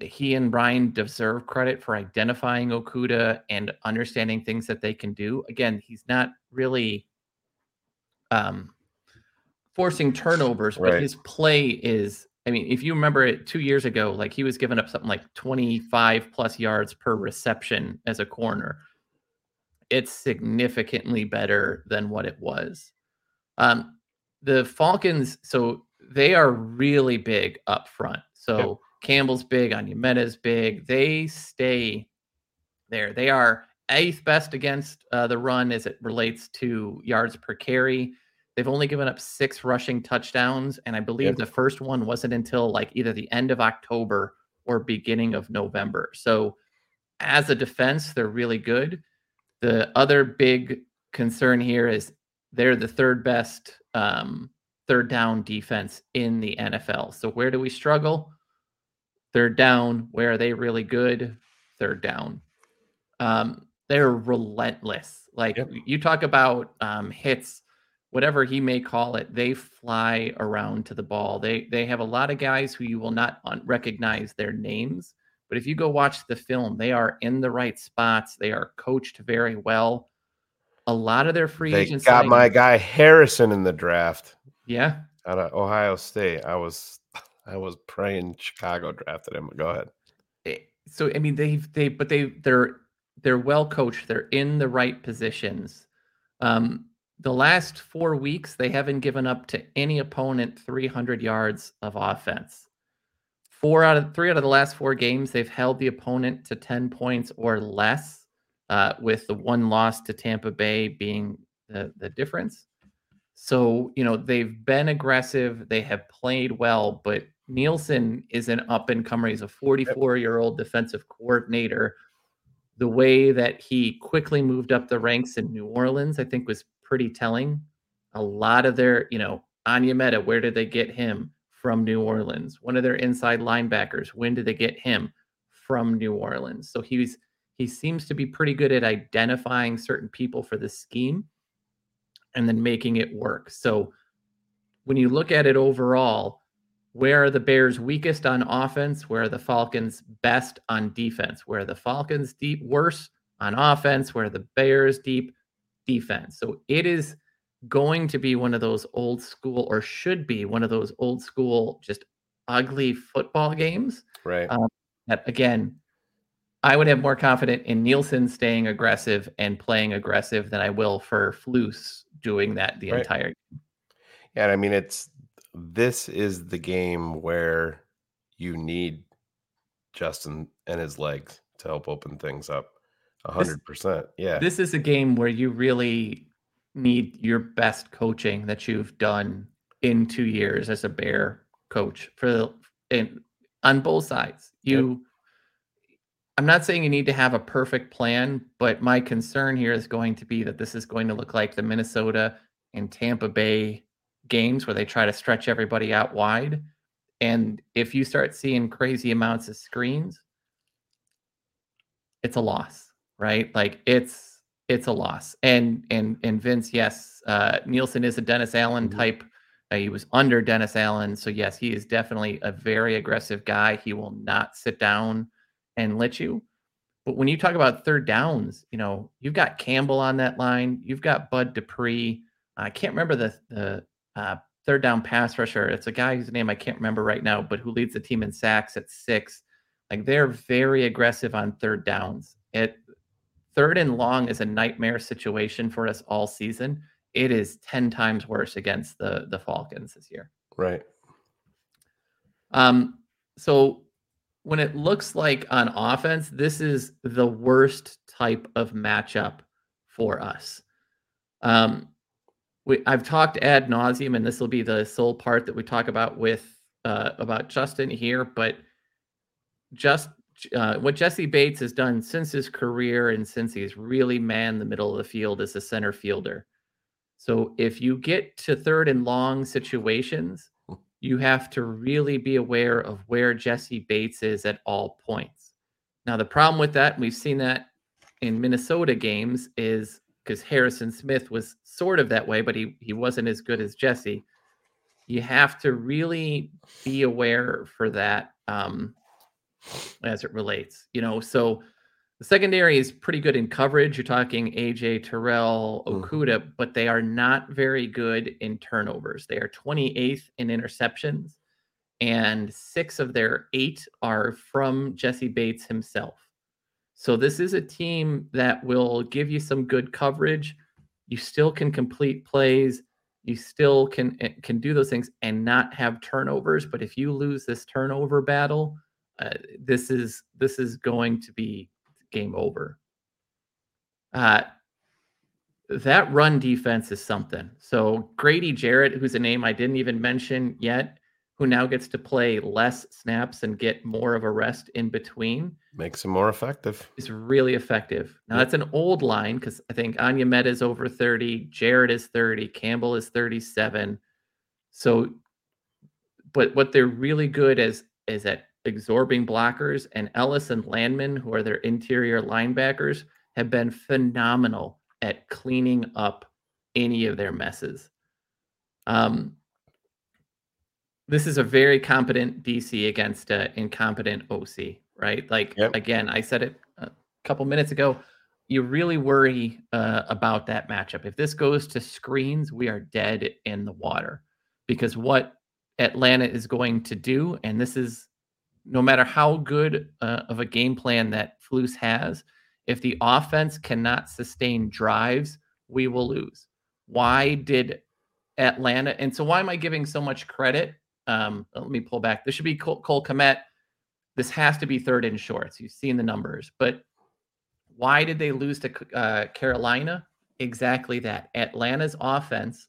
Speaker 6: he and Ryan deserve credit for identifying Okudah and understanding things that they can do. Again, he's not really um, forcing turnovers, but his play is. I mean, if you remember it two years ago, like he was giving up something like 25 plus yards per reception as a corner. It's significantly better than what it was. Um, the Falcons, so they are really big up front. So Campbell's big, Onyemata's big. They stay there. They are eighth best against uh, the run as it relates to yards per carry. They've only given up six rushing touchdowns, and I believe
Speaker 2: Yep.
Speaker 6: the first one wasn't until like either the end of October or beginning of November. So, as a defense, they're really good. The other big concern here is they're the third best um, third down defense in the NFL. So, where do we struggle? Third down. Where are they really good? Third down. Um, they're relentless. Like
Speaker 2: Yep.
Speaker 6: you talk about um, hits whatever he may call it, they fly around to the ball. They they have a lot of guys who you will not un- recognize their names, but if you go watch the film, they are in the right spots. They are coached very well. A lot of their free
Speaker 2: They
Speaker 6: agents
Speaker 2: got my guy Harrison in the draft
Speaker 6: Yeah,
Speaker 2: out of Ohio State. I was I was praying Chicago drafted him. Go ahead.
Speaker 6: Eh, so I mean they've they but they they're they're well coached. They're in the right positions. Um, the last four weeks they haven't given up to any opponent 300 yards of offense. Four out of three out of the last four games they've held the opponent to 10 points or less. Uh, with the one loss to Tampa Bay being the the difference. So, you know, they've been aggressive, they have played well, but Nielsen is an up and comer. He's a 44 year old defensive coordinator. The way that he quickly moved up the ranks in New Orleans, I think, was pretty telling. A lot of their, you know, Onyemata, where did they get him? From New Orleans. One of their inside linebackers, when did they get him? From New Orleans. So he's he seems to be pretty good at identifying certain people for the scheme and then making it work. So when you look at it overall, where are the Bears weakest on offense? Where are the Falcons best on defense? Where are the Falcons deep worse on offense? Where are the Bears deep defense? So it is going to be one of those old school, or should be one of those old school, just ugly football games.
Speaker 2: Right.
Speaker 6: Um, that again, I would have more confidence in Nielsen staying aggressive and playing aggressive than I will for Flus doing that the
Speaker 2: Right.
Speaker 6: entire game.
Speaker 2: Yeah, and I mean it's this is the game where you need Justin and his legs to help open things up. A hundred percent. Yeah.
Speaker 6: This is a game where you really need your best coaching that you've done in two years as a bear coach for the in on both sides.
Speaker 2: Yep.
Speaker 6: You I'm not saying you need to have a perfect plan, but my concern here is going to be that this is going to look like the Minnesota and Tampa Bay games where they try to stretch everybody out wide. And if you start seeing crazy amounts of screens, it's a loss, right? Like it's it's a loss. And and and Vince, yes, uh, Nielsen is a Dennis Allen
Speaker 2: Mhm.
Speaker 6: type. Uh, he was under Dennis Allen, so yes, he is definitely a very aggressive guy. He will not sit down and let you. But when you talk about third downs, you know you've got Campbell on that line. You've got Bud Dupree. I can't remember the the uh, third down pass rusher. It's a guy whose name I can't remember right now, but who leads the team in sacks at six. Like they're very aggressive on third downs. It third and long is a nightmare situation for us all season. It is 10 times worse against the the Falcons this year.
Speaker 2: right.
Speaker 6: Um, so when it looks like on offense, this is the worst type of matchup for us. Um, we, I've talked ad nauseum, and this will be the sole part that we talk about with uh, about Justin here. But just uh, what Jessie Bates has done since his career and since he's really manned the middle of the field as a center fielder. So if you get to third and long situations, you have to really be aware of where Jessie Bates is at all points. Now, the problem with that, we've seen that in Minnesota games, is because Harrison Smith was sort of that way, but he he wasn't as good as Jessie. You have to really be aware for that um, as it relates. You know, so the secondary is pretty good in coverage. You're talking AJ Terrell,
Speaker 2: Mhm.
Speaker 6: Okudah, but they are not very good in turnovers. They are 28th in interceptions, and six of their eight are from Jessie Bates himself. So this is a team that will give you some good coverage. You still can complete plays. You still can eh, can do those things and not have turnovers. But if you lose this turnover battle, uh, this is this is going to be game over. Uh, that run defense is something. So Grady Jarrett, who's a name I didn't even mention yet, who now gets to play less snaps and get more of a rest in between,
Speaker 2: Makes him more effective.
Speaker 6: is really effective. Now that's an old line because I think Onyemata is over 30, Jarrett is 30, Campbell is 37. So, but what they're really good as is at absorbing blockers, and Elliss and Landman, who are their interior linebackers, have been phenomenal at cleaning up any of their messes. Um, this is a very competent DC against an incompetent OC, right? Like
Speaker 2: Yep.
Speaker 6: again, I said it a couple minutes ago. You really worry uh, about that matchup. If this goes to screens, we are dead in the water because what Atlanta is going to do, and this is no matter how good uh, of a game plan that Flus has, if the offense cannot sustain drives, we will lose. Why did Atlanta? And so, why am I giving so much credit? Um, let me pull back. This should be Cole, Cole Kmet. This has to be third and shorts. You've seen the numbers, but why did they lose to uh, Carolina? Exactly that. Atlanta's offense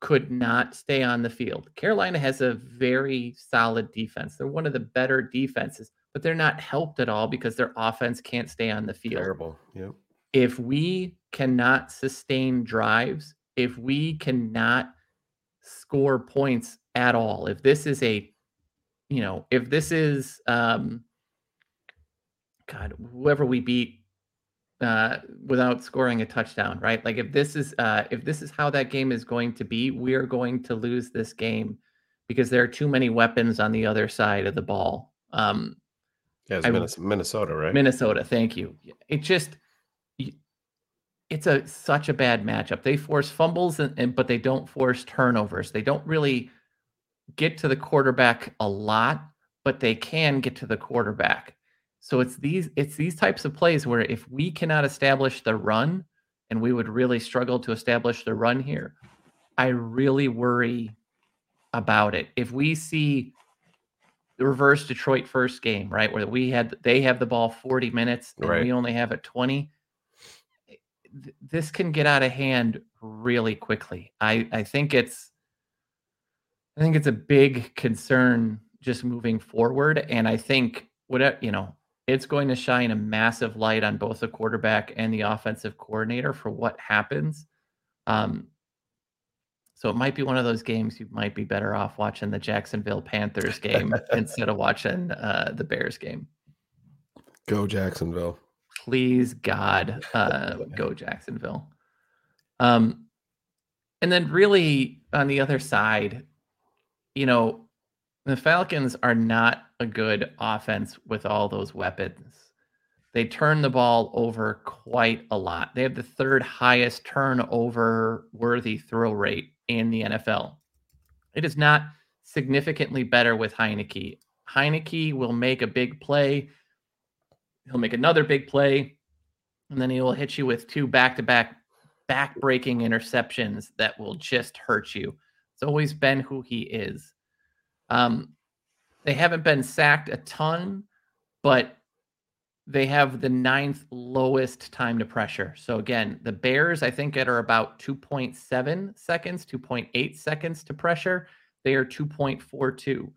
Speaker 6: could not stay on the field. Carolina has a very solid defense. They're one of the better defenses, but they're not helped at all because their offense can't stay on the field.
Speaker 2: Terrible. Yep.
Speaker 6: If we cannot sustain drives, if we cannot score points at all, if this is a, you know, if this is, um, God, whoever we beat uh, without scoring a touchdown, right? Like if this is uh, if this is how that game is going to be, we are going to lose this game because there are too many weapons on the other side of the ball. Um,
Speaker 2: Yeah, it's
Speaker 6: I-
Speaker 2: Minnesota, right?
Speaker 6: Minnesota, thank you. It just it's a such a bad matchup. They force fumbles and, and but they don't force turnovers. They don't really get to the quarterback a lot, but they can get to the quarterback. So it's these it's these types of plays where if we cannot establish the run, and we would really struggle to establish the run here, I really worry about it. If we see the reverse Detroit first game, right, where we had they have the ball 40 minutes and
Speaker 2: Right.
Speaker 6: we only have it 20, th- this can get out of hand really quickly. I I think it's I think it's a big concern just moving forward, and I think whatever you know, it's going to shine a massive light on both the quarterback and the offensive coordinator for what happens. Um, so it might be one of those games you might be better off watching the Jacksonville Panthers game [LAUGHS] instead of watching uh, the Bears game.
Speaker 2: Go Jacksonville.
Speaker 6: Please God, [LAUGHS] uh, go Jacksonville. Um, and then really on the other side, you know, the Falcons are not a good offense with all those weapons. They turn the ball over quite a lot. They have the third highest turnover worthy throw rate in the NFL. It is not significantly better with Heinicke. Heinicke will make a big play. He'll make another big play, and then he will hit you with two back-to-back back-breaking interceptions that will just hurt you. It's always been who he is. Um, they haven't been sacked a ton, but they have the ninth lowest time to pressure. So again, the Bears, I think, it are about 2.7 seconds, 2.8 seconds to pressure. They are 2.42.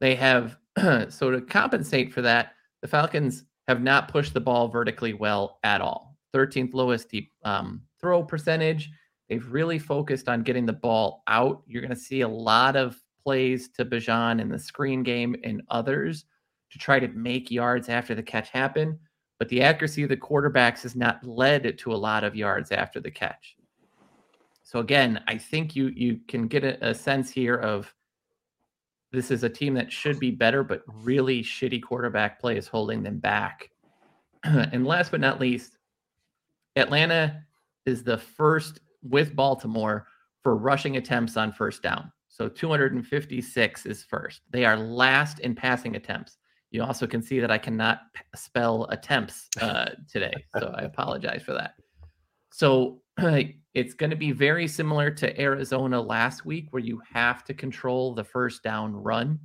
Speaker 6: They have [CLEARS THROAT] so to compensate for that, the Falcons have not pushed the ball vertically well at all. 13th lowest deep um, throw percentage. They've really focused on getting the ball out. You're going to see a lot of plays to Bijan in the screen game and others to try to make yards after the catch happen. But the accuracy of the quarterbacks has not led to a lot of yards after the catch. So again, I think you you can get a, a sense here of this is a team that should be better, but really shitty quarterback play is holding them back. [CLEARS THROAT] and last but not least, Atlanta is the first with Baltimore for rushing attempts on first down. So 256 is first. They are last in passing attempts. You also can see that I cannot spell attempts uh, [LAUGHS] today, so I apologize for that. So [CLEARS THROAT] it's going to be very similar to Arizona last week, where you have to control the first down run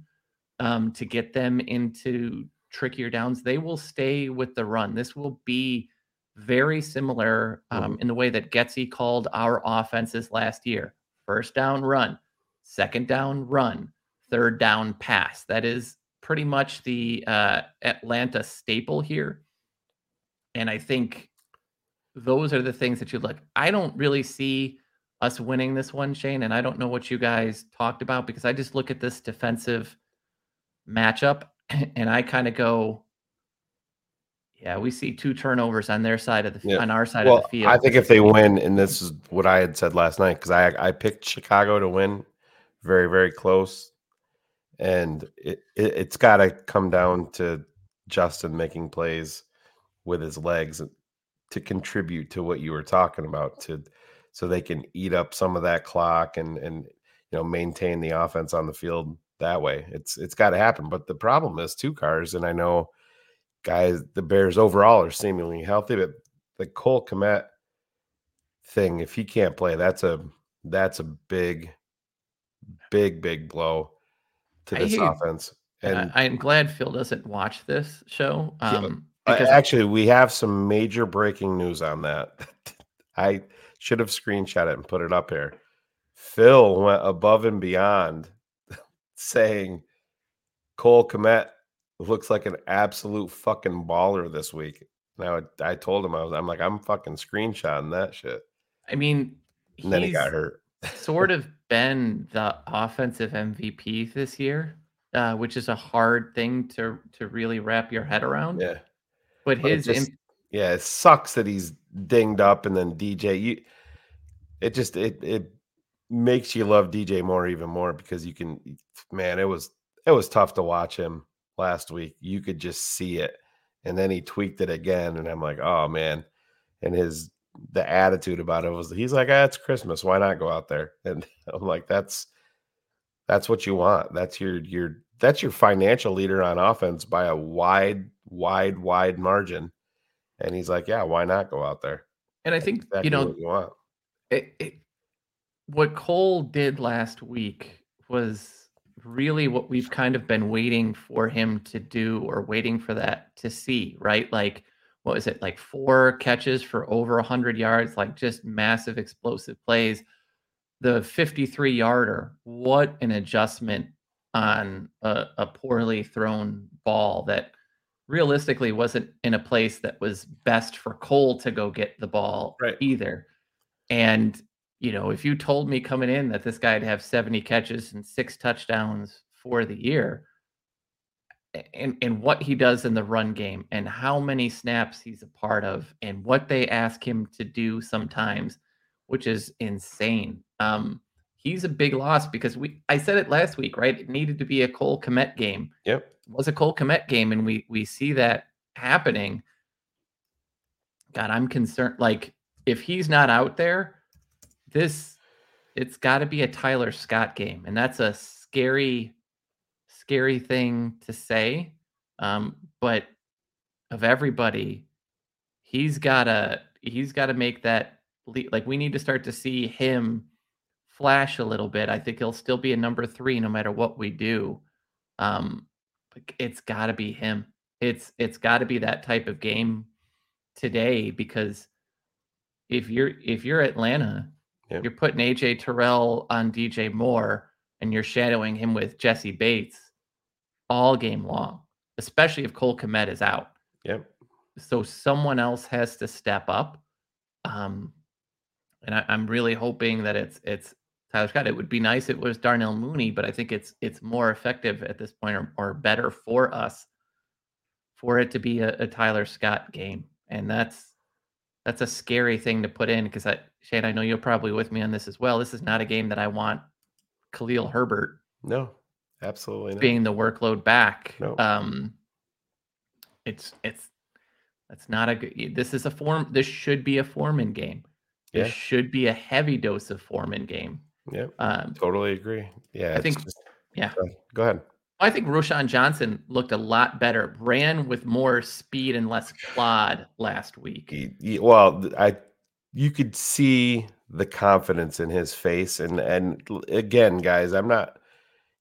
Speaker 6: um, to get them into trickier downs. They will stay with the run. This will be very similar um, in the way that Getsy called our offenses last year. First down run, second down run, third down pass. That is pretty much the uh, Atlanta staple here. And I think those are the things that you look. I don't really see us winning this one, Shane, and I don't know what you guys talked about because I just look at this defensive matchup [CLEARS THROAT] and I kind of go, yeah, we see two turnovers on their side of the
Speaker 2: Yeah.
Speaker 6: on our side
Speaker 2: Well,
Speaker 6: of the field.
Speaker 2: I think if they win, and this is what I had said last night, because I I picked Chicago to win very very close, and it, it it's got to come down to Justin making plays with his legs to contribute to what you were talking about to so they can eat up some of that clock and and you know maintain the offense on the field that way. It's it's got to happen. But the problem is two cars, and I know guys, the Bears overall are seemingly healthy, but the Cole Kmet thing, if he can't play, that's a that's a big, big, big blow to this
Speaker 6: you.
Speaker 2: offense.
Speaker 6: And I, I'm glad Phil doesn't watch this show. Um,
Speaker 2: uh,
Speaker 6: because
Speaker 2: actually, we have some major breaking news on that. [LAUGHS] I should have screenshot it and put it up here. Phil went above and beyond [LAUGHS] saying Cole Kmet looks like an absolute fucking baller this week. Now I told him I was I'm like I'm fucking screenshotting that shit.
Speaker 6: I mean,
Speaker 2: And then he got hurt. [LAUGHS]
Speaker 6: sort of been the offensive MVP this year, uh, which is a hard thing to to really wrap your head around.
Speaker 2: Yeah.
Speaker 6: But
Speaker 2: But it
Speaker 6: his
Speaker 2: just-
Speaker 6: imp-
Speaker 2: yeah, it sucks that he's dinged up and then DJ you it just it it makes you love DJ more even more because you can man, it was it was tough to watch him last week. You could just see it. And then he tweaked it again and I'm like, "Oh man." And his the attitude about it was he's like, ah, it's Christmas. Why not go out there? [LAUGHS] And I'm like, that's that's what you want. That's your your that's your financial leader on offense by a wide, wide, wide margin. And he's like, Yeah, why not go out there?
Speaker 6: and I think
Speaker 2: Exactly
Speaker 6: you know
Speaker 2: what you want.
Speaker 6: it, it, what Cole did last week was really what we've kind of been waiting for him to do or waiting for that to see, right? Like, what was it, like four catches for over 100 yards, like just massive explosive plays. The 53 yarder, what an adjustment on a, a poorly thrown ball that realistically wasn't in a place that was best for Cole to go get the ball
Speaker 2: Right.
Speaker 6: either. And you know, if you told me coming in that this guy'd have 70 catches and six touchdowns for the year, and and what he does in the run game and how many snaps he's a part of and what they ask him to do sometimes, which is insane. Um, he's a big loss because we I said it last week, right? It needed to be a Cole Kmet game
Speaker 2: Yep.
Speaker 6: was a Cole Kmet game, and we we see that happening. God, I'm concerned. Like, if he's not out there, this it's got to be a Tyler Scott game, and that's a scary, scary thing to say. Um, but of everybody, he's gotta he's got to make that. Like, we need to start to see him flash a little bit. I think he'll still be a number three no matter what we do. Um, it's got to be him. It's it's got to be that type of game today because if you're if you're Atlanta,
Speaker 2: Yep.
Speaker 6: you're putting AJ Terrell on DJ Moore and you're shadowing him with Jessie Bates all game long, especially if Cole Kmet is out.
Speaker 2: Yep.
Speaker 6: So someone else has to step up. Um, and I, I'm really hoping that it's it's Tyler Scott. It would be nice if it was Darnell Mooney, but I think it's it's more effective at this point or, or better for us for it to be a, a Tyler Scott game. And that's that's a scary thing to put in because I Shane, I know you're probably with me on this as well. This is not a game that I want Khalil Herbert
Speaker 2: No, absolutely not.
Speaker 6: being the workload back.
Speaker 2: No.
Speaker 6: Um, it's it's that's not a good. This is a form. This should be a Foreman game. This
Speaker 2: Yeah.
Speaker 6: should be a heavy dose of Foreman game.
Speaker 2: Yeah,
Speaker 6: Um,
Speaker 2: Totally agree. Yeah. I
Speaker 6: think-
Speaker 2: just-
Speaker 6: yeah.
Speaker 2: Go ahead.
Speaker 6: I think Roschon Johnson looked a lot better. Ran with more speed and less plod last week.
Speaker 2: Y- y- well i you could see the confidence in his face and and again guys i'm not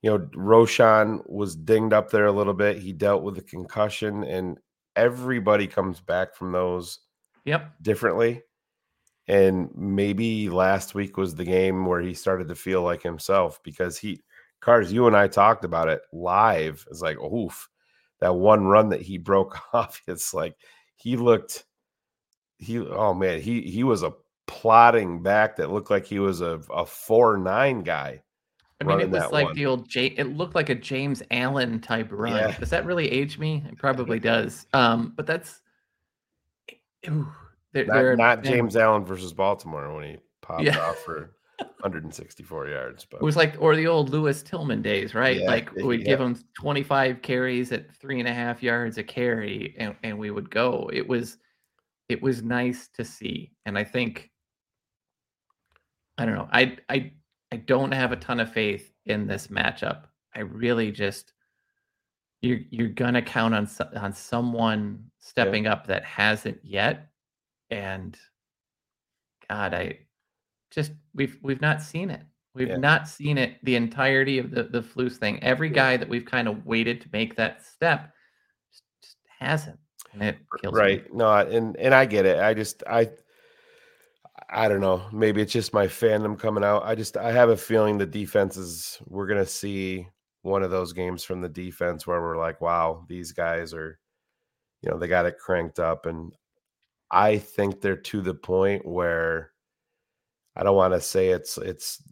Speaker 2: you know roschon was dinged up there a little bit he dealt with a concussion and everybody comes back from those
Speaker 6: Yep.
Speaker 2: differently and maybe last week was the game where he started to feel like himself because he cars you and i talked about it live it's like oof that one run that he [LAUGHS] broke off it's like he looked he oh man he he was a plotting back that looked like he was a, a four nine guy
Speaker 6: I mean, it was like
Speaker 2: one.
Speaker 6: the old J. It looked like a James Allen type run.
Speaker 2: Yeah.
Speaker 6: Does that really age me? It [LAUGHS] probably does. Um, but that's ooh, there,
Speaker 2: not,
Speaker 6: there-
Speaker 2: not james allen versus baltimore when he popped
Speaker 6: Yeah.
Speaker 2: off for 164 yards, but
Speaker 6: It was like, or the old Lewis Tillman days, right?
Speaker 2: Yeah,
Speaker 6: like we'd give
Speaker 2: yeah.
Speaker 6: him 25 carries at three and a half yards a carry, and, and we would go. It was, it was nice to see, and I think, I don't know, I I I don't have a ton of faith in this matchup. I really just, you're you're gonna count on on someone stepping up that hasn't yet, and God, I just we've we've not seen it. We've
Speaker 2: Yeah.
Speaker 6: not seen it the entirety of the the Flus thing. Every guy that we've kind of waited to make that step just, just hasn't, and it kills me.
Speaker 2: right. No, and and I get it. I just I I don't know. Maybe it's just my fandom coming out. I just I have a feeling the defenses we're gonna see one of those games from the defense where we're like, wow, these guys are, you know, they got it cranked up, and I think they're to the point where I don't want to say it's it's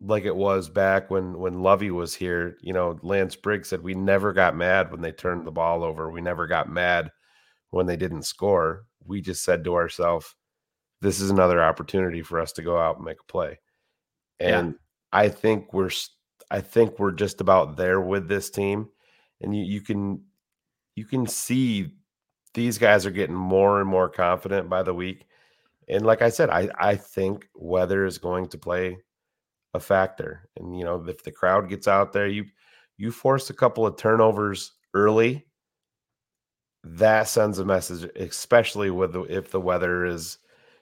Speaker 2: like it was back when when Lovie was here. You know, Lance Briggs said we never got mad when they turned the ball over. We never got mad when they didn't score. We just said to ourselves, this is another opportunity for us to go out and make a play.
Speaker 6: Yeah.
Speaker 2: And I think we're I think we're just about there with this team. And you, you can you can see these guys are getting more and more confident by the week. And like I said, I, I think weather is going to play a factor. And you know, if the crowd gets out there, you you force a couple of turnovers early, that sends a message, especially with the, if the weather is,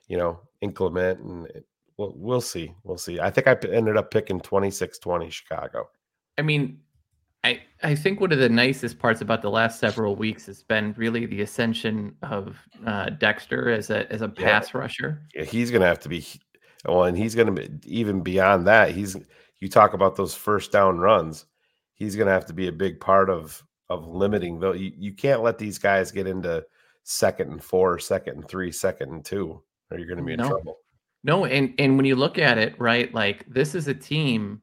Speaker 2: you know, inclement and it, we'll, we'll see. We'll see. I think I ended up picking 26-20 Chicago.
Speaker 6: I mean, I I think one of the nicest parts about the last several weeks has been really the ascension of uh, Dexter as a as a
Speaker 2: Yeah.
Speaker 6: pass rusher.
Speaker 2: Yeah, he's going to have to be well, and he's going to be even beyond that. He's you talk about those first down runs. He's going to have to be a big part of of limiting though. You, you can't let these guys get into second and four, second and three, second and two, or you're going to be in
Speaker 6: No.
Speaker 2: trouble.
Speaker 6: No, and and when you look at it, right, like this is a team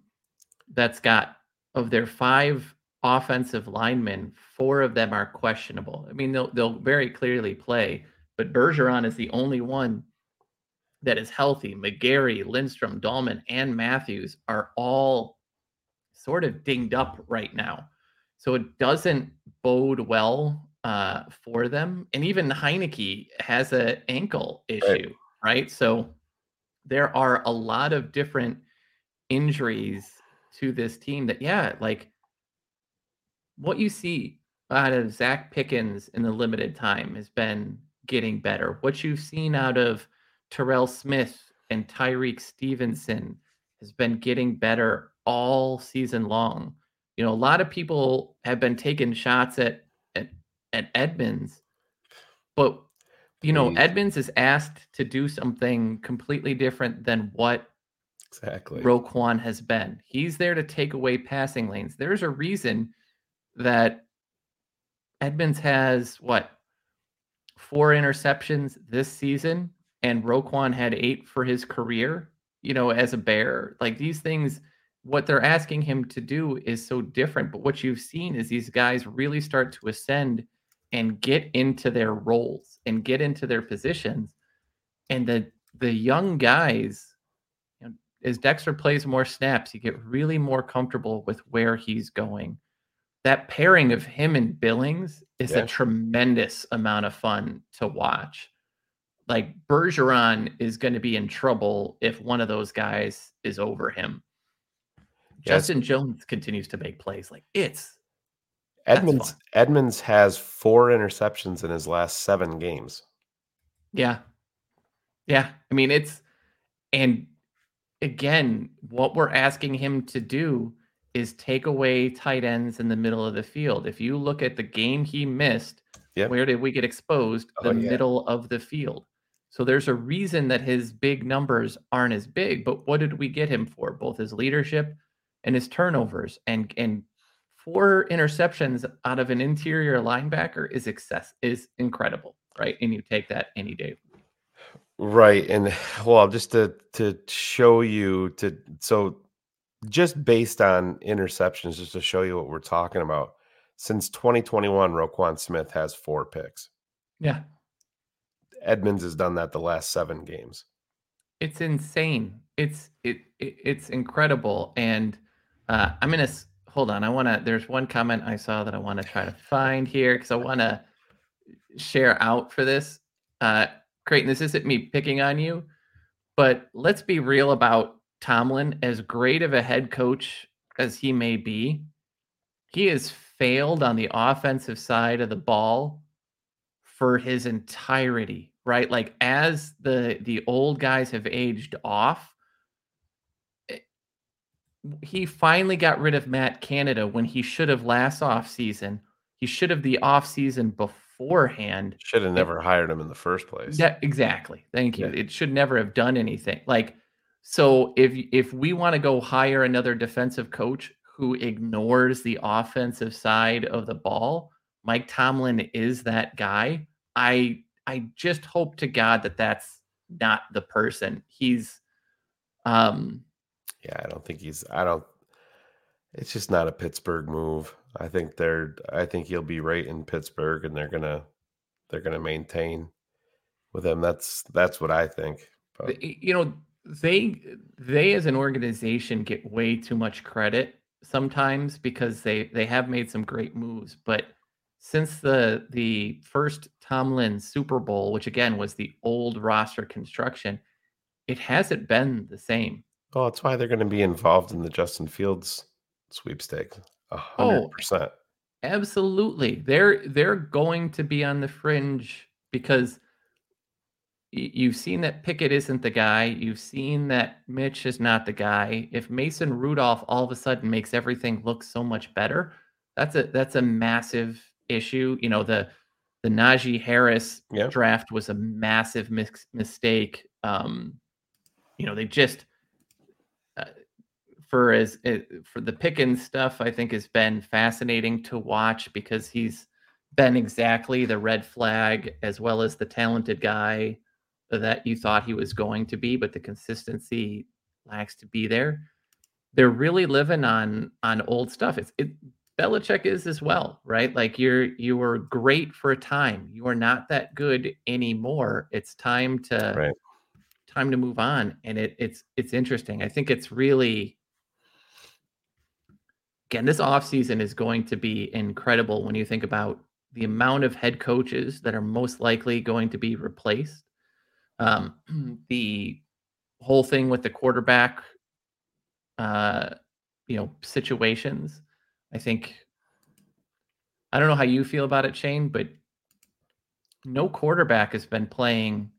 Speaker 6: that's got of their five offensive linemen, four of them are questionable. I mean, they'll they'll very clearly play, but Bergeron is the only one that is healthy. McGary, Lindstrom, Dalman, and Matthews are all sort of dinged up right now. So it doesn't bode well uh, for them. And even Heinicke has an ankle issue, right? So there are a lot of different injuries to this team that, yeah, like what you see out of Zacch Pickens in the limited time has been getting better. What you've seen out of Terrell Smith and Tyrique Stevenson has been getting better all season long. You know, a lot of people have been taking shots at at, at Edmunds, but you know. Edmunds is asked to do something completely different than what
Speaker 2: Exactly.
Speaker 6: Roquan has been. He's there to take away passing lanes. There's a reason that Edmunds has what four interceptions this season, and Roquan had eight for his career. You know, as a bear, like these things, what they're asking him to do is so different. But what you've seen is these guys really start to ascend and get into their roles and get into their positions, and the the young guys as Dexter plays more snaps, you get really more comfortable with where he's going. That pairing of him and Billings is
Speaker 2: Yeah.
Speaker 6: a tremendous amount of fun to watch. Like Bergeron is going to be in trouble if one of those guys is over him. Justin Jones continues to make plays. Like it's Edmunds.
Speaker 2: Edmunds has four interceptions in his last seven games.
Speaker 6: Yeah. Yeah. I mean, it's, and again, what we're asking him to do is take away tight ends in the middle of the field. If you look at the game he missed,
Speaker 2: Yep.
Speaker 6: where did we get exposed?
Speaker 2: Oh,
Speaker 6: The
Speaker 2: yeah.
Speaker 6: middle of the field. So there's a reason that his big numbers aren't as big, but what did we get him for? Both his leadership and his turnovers and and four interceptions out of an interior linebacker is excess is incredible, right? And you take that any day.
Speaker 2: Right. And well, just to to show you to so just based on interceptions, just to show you what we're talking about. Since 2021, Roquan Smith has four picks.
Speaker 6: Yeah.
Speaker 2: Edmunds has done that the last seven games.
Speaker 6: It's insane. it's it, it it's incredible and uh i'm gonna s- hold on i want to there's one comment i saw that i want to try to find here because i want to share out for this uh creighton this isn't me picking on you but let's be real about tomlin as great of a head coach as he may be he has failed on the offensive side of the ball for his entirety right like as the the old guys have aged off eh, he finally got rid of Matt Canada when he should have last off season. He should have the off season beforehand.
Speaker 2: Should have never hired him in the first place.
Speaker 6: Yeah, exactly. Thank you.
Speaker 2: Yeah.
Speaker 6: It should never have done anything. Like so if if we want to go hire another defensive coach who ignores the offensive side of the ball, Mike Tomlin is that guy. I I just hope to God that that's not the person. He's um
Speaker 2: Yeah, I don't think he's. I don't. It's just not a Pittsburgh move. I think they're. I think he'll be right in Pittsburgh, and they're gonna. They're gonna maintain with him. That's that's what I think. But
Speaker 6: you know they they as an organization get way too much credit sometimes because they they have made some great moves but since the the first Tomlin Super Bowl which again was the old roster construction it hasn't been the same
Speaker 2: well, that's why they're going to be involved in the Justin Fields sweepstakes. A hundred percent.
Speaker 6: Absolutely. They're they're going to be on the fringe because you've seen that Pickett isn't the guy. You've seen that Mitch is not the guy. If Mason Rudolph all of a sudden makes everything look so much better, that's a that's a massive issue. You know, the the Najee Harris draft was a massive mis- mistake. Um, you know, they just for as eh, for the Pickens stuff, I think has been fascinating to watch because he's been exactly the red flag as well as the talented guy that you thought he was going to be, but the consistency lacks to be there. They're really living on on old stuff. It's it Belichick is as well, right? Like you're you were great for a time. You are not that good anymore. It's time to
Speaker 2: Right.
Speaker 6: time to move on. And it it's it's interesting. I think it's really again, this offseason is going to be incredible when you think about the amount of head coaches that are most likely going to be replaced. Um, [CLEARS THROAT] the whole thing with the quarterback, uh, you know, situations. I think I don't know how you feel about it, Shane, but no quarterback has been playing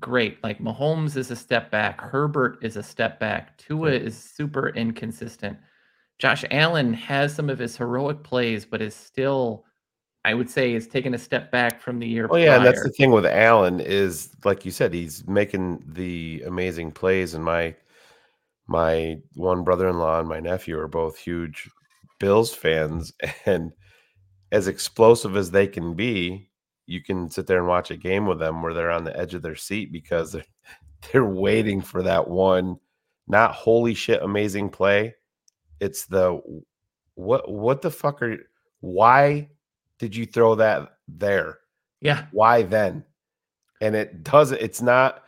Speaker 6: great. Like Mahomes is a step back, Herbert is a step back, Tua is super inconsistent. Josh Allen has some of his heroic plays, but is still, I would say, is taking a step back from the year
Speaker 2: Oh yeah, and that's the thing with Allen is like you said, he's making the amazing plays, and my my one brother-in-law and my nephew are both huge Bills fans, [LAUGHS] and as explosive as they can be, you can sit there and watch a game with them where they're on the edge of their seat because [LAUGHS] they're they're waiting for that one, not holy shit amazing play. It's the what what the fuck are why did you throw that there?
Speaker 6: yeah,
Speaker 2: why then? And it doesn't it's not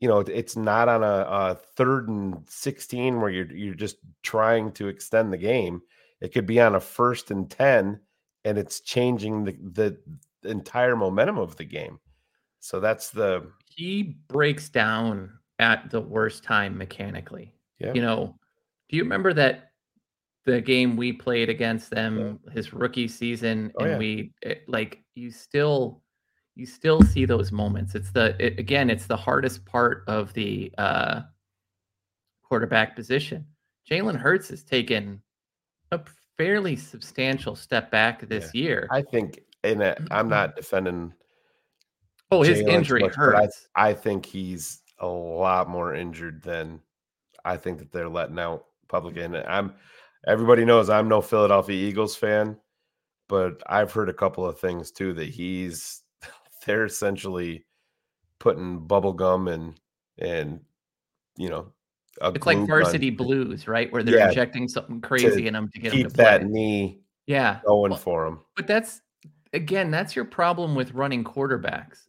Speaker 2: you know it's not on a, a third and 16 where you're you're just trying to extend the game. It could be on a first and 10 and it's changing the the entire momentum of the game. So that's the
Speaker 6: he breaks down at the worst time mechanically.
Speaker 2: yeah.
Speaker 6: You know, do you remember that the game we played against them his rookie season
Speaker 2: Oh,
Speaker 6: and
Speaker 2: yeah.
Speaker 6: we it, like you still you still see those moments. It's the it, again, it's the hardest part of the uh quarterback position. Jalen Hurts has taken a fairly substantial step back this year.
Speaker 2: i think and uh, i'm not [CLEARS THROAT] defending
Speaker 6: oh, his injury
Speaker 2: much, but I-
Speaker 6: hurts.
Speaker 2: I think he's a lot more injured than I think that they're letting out publicly. And I'm everybody knows I'm no Philadelphia Eagles fan, but I've heard a couple of things too that he's [LAUGHS] they're essentially putting bubble gum and and you know a
Speaker 6: It's like
Speaker 2: glue gun
Speaker 6: varsity blues, right? Where they're
Speaker 2: Yeah,
Speaker 6: injecting something crazy in them to get them to
Speaker 2: keep
Speaker 6: play.
Speaker 2: that knee
Speaker 6: yeah.
Speaker 2: going
Speaker 6: Well,
Speaker 2: for him.
Speaker 6: But that's again, that's your problem with running quarterbacks.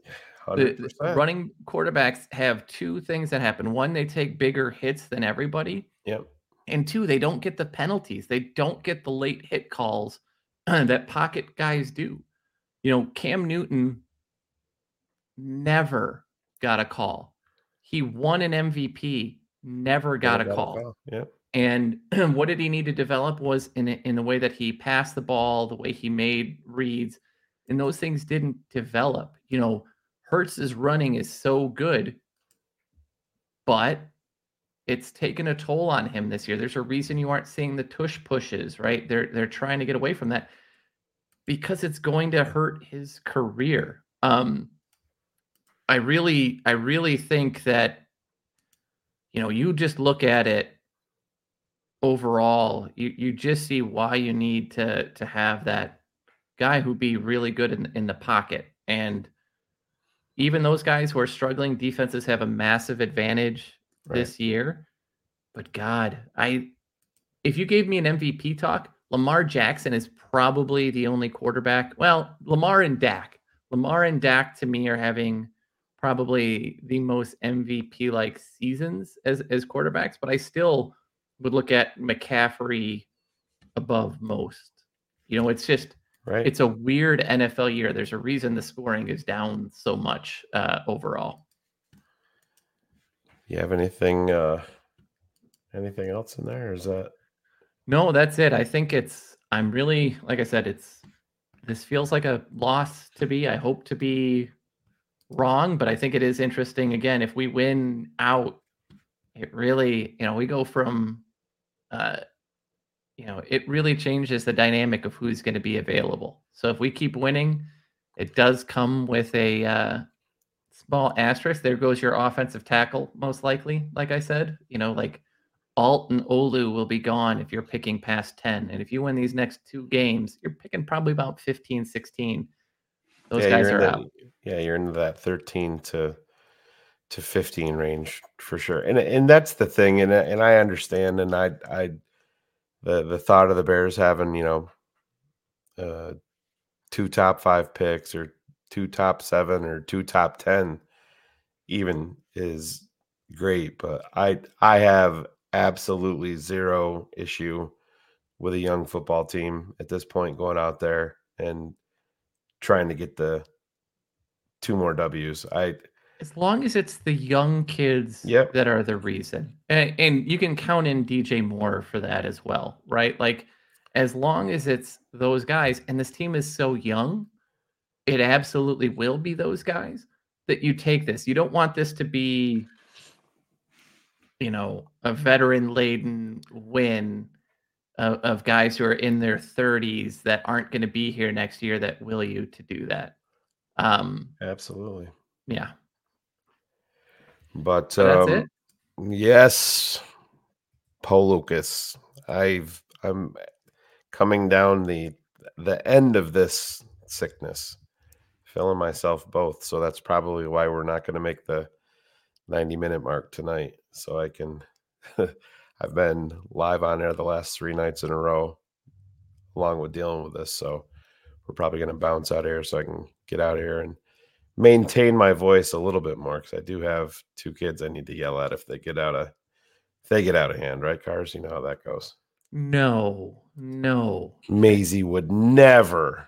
Speaker 6: The- the
Speaker 2: 100%.
Speaker 6: running quarterbacks have two things that happen. One, they take bigger hits than everybody.
Speaker 2: Yep.
Speaker 6: And two, they don't get the penalties. They don't get the late hit calls [CLEARS THROAT] that pocket guys do. You know, Cam Newton never got a call. He won an MVP, never got
Speaker 2: Never
Speaker 6: a call.
Speaker 2: Yep.
Speaker 6: And [CLEARS THROAT] what did he need to develop was in in the way that he passed the ball, the way he made reads, and those things didn't develop. You know, Hurts's running is so good, but it's taken a toll on him this year. There's a reason you aren't seeing the tush pushes, right? They're they're trying to get away from that because it's going to hurt his career. Um I really I really think that you know, you just look at it overall, you you just see why you need to to have that guy who be really good in in the pocket. And even those guys who are struggling, defenses have a massive advantage
Speaker 2: Right.
Speaker 6: this year. But God, I if you gave me an MVP talk, Lamar Jackson is probably the only quarterback. Well, Lamar and Dak. Lamar and Dak to me are having probably the most MVP like seasons as as quarterbacks, but I still would look at McCaffrey above most. You know, it's just
Speaker 2: Right.
Speaker 6: it's a weird NFL year. There's a reason the scoring is down so much uh, overall.
Speaker 2: You have anything uh anything else in there? Is that
Speaker 6: No, that's it. I think it's. I'm really, like I said, it's. This feels like a loss to be. I hope to be wrong, but I think it is interesting. Again, if we win out, it really, you know, we go from, uh, you know, it really changes the dynamic of who's going to be available. So if we keep winning, it does come with a uh, small asterisk. There goes your offensive tackle, most likely. Like I said, you know, like Alt and Olu will be gone if you're picking past 10. And if you win these next two games, you're picking probably about 15, 16. Those
Speaker 2: yeah,
Speaker 6: guys are out.
Speaker 2: Yeah, you're into that 13 to to 15 range for sure. And and that's the thing and I- and I understand and I I the the thought of the Bears having, you know, uh two top 5 picks or two top 7 or two top 10 even is great, but I I have absolutely zero issue with a young football team at this point going out there and trying to get the two more W's. I
Speaker 6: As long as it's the young kids
Speaker 2: Yep.
Speaker 6: that are the reason. And, and you can count in DJ Moore for that as well, right? Like, as long as it's those guys, and this team is so young, it absolutely will be those guys that you take this. You don't want this to be, you know, a veteran laden win of, of guys who are in their 30s that aren't going to be here next year that will you to do that. Um,
Speaker 2: absolutely.
Speaker 6: yeah.
Speaker 2: But
Speaker 6: that's
Speaker 2: um,
Speaker 6: it.
Speaker 2: yes, Paul Lucas. I've I'm coming down the the end of this sickness, feeling myself both. So that's probably why we're not going to make the 90 minute mark tonight. So I can. [LAUGHS] I've been live on air the last three nights in a row, along with dealing with this. So we're probably going to bounce out here so I can get out here and maintain my voice a little bit more because I do have two kids I need to yell at if they get out of if they get out of hand, right, Cars? You know how that goes.
Speaker 6: No, no.
Speaker 2: Maisie would never,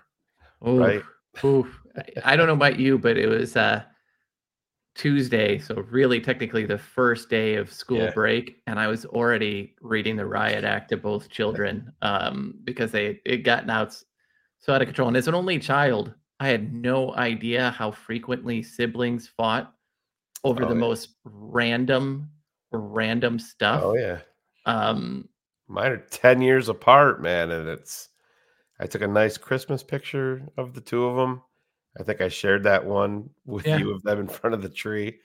Speaker 6: Oof,
Speaker 2: right?
Speaker 6: oof. I- don't know about you, but it was uh Tuesday, so really technically the first day of school
Speaker 2: Yeah.
Speaker 6: break, and I was already reading the riot act to both children um, because they it gotten out so out of control. And as an only child, I had no idea how frequently siblings fought over
Speaker 2: Oh,
Speaker 6: the
Speaker 2: yeah.
Speaker 6: most random, random stuff.
Speaker 2: Oh yeah,
Speaker 6: Um,
Speaker 2: mine are ten years apart, man, and it's. I took a nice Christmas picture of the two of them. I think I shared that one with
Speaker 6: Yeah.
Speaker 2: you of them in front of the tree,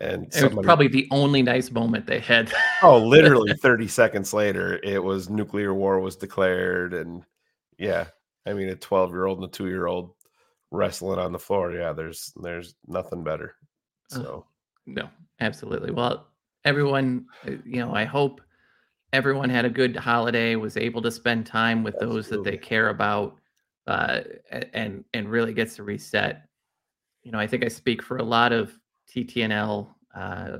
Speaker 2: and
Speaker 6: it was probably the only nice moment they had.
Speaker 2: Oh, [LAUGHS] literally 30 seconds later, it was nuclear war was declared. And yeah, I mean, a 12 year old and a two year old wrestling on the floor. Yeah, there's there's nothing better. So
Speaker 6: No, absolutely. Well, everyone, uh, you know, I hope everyone had a good holiday, was able to spend time with those that they care about, uh, and and really gets to reset. you know, I think I speak for a lot of TTNL. Uh,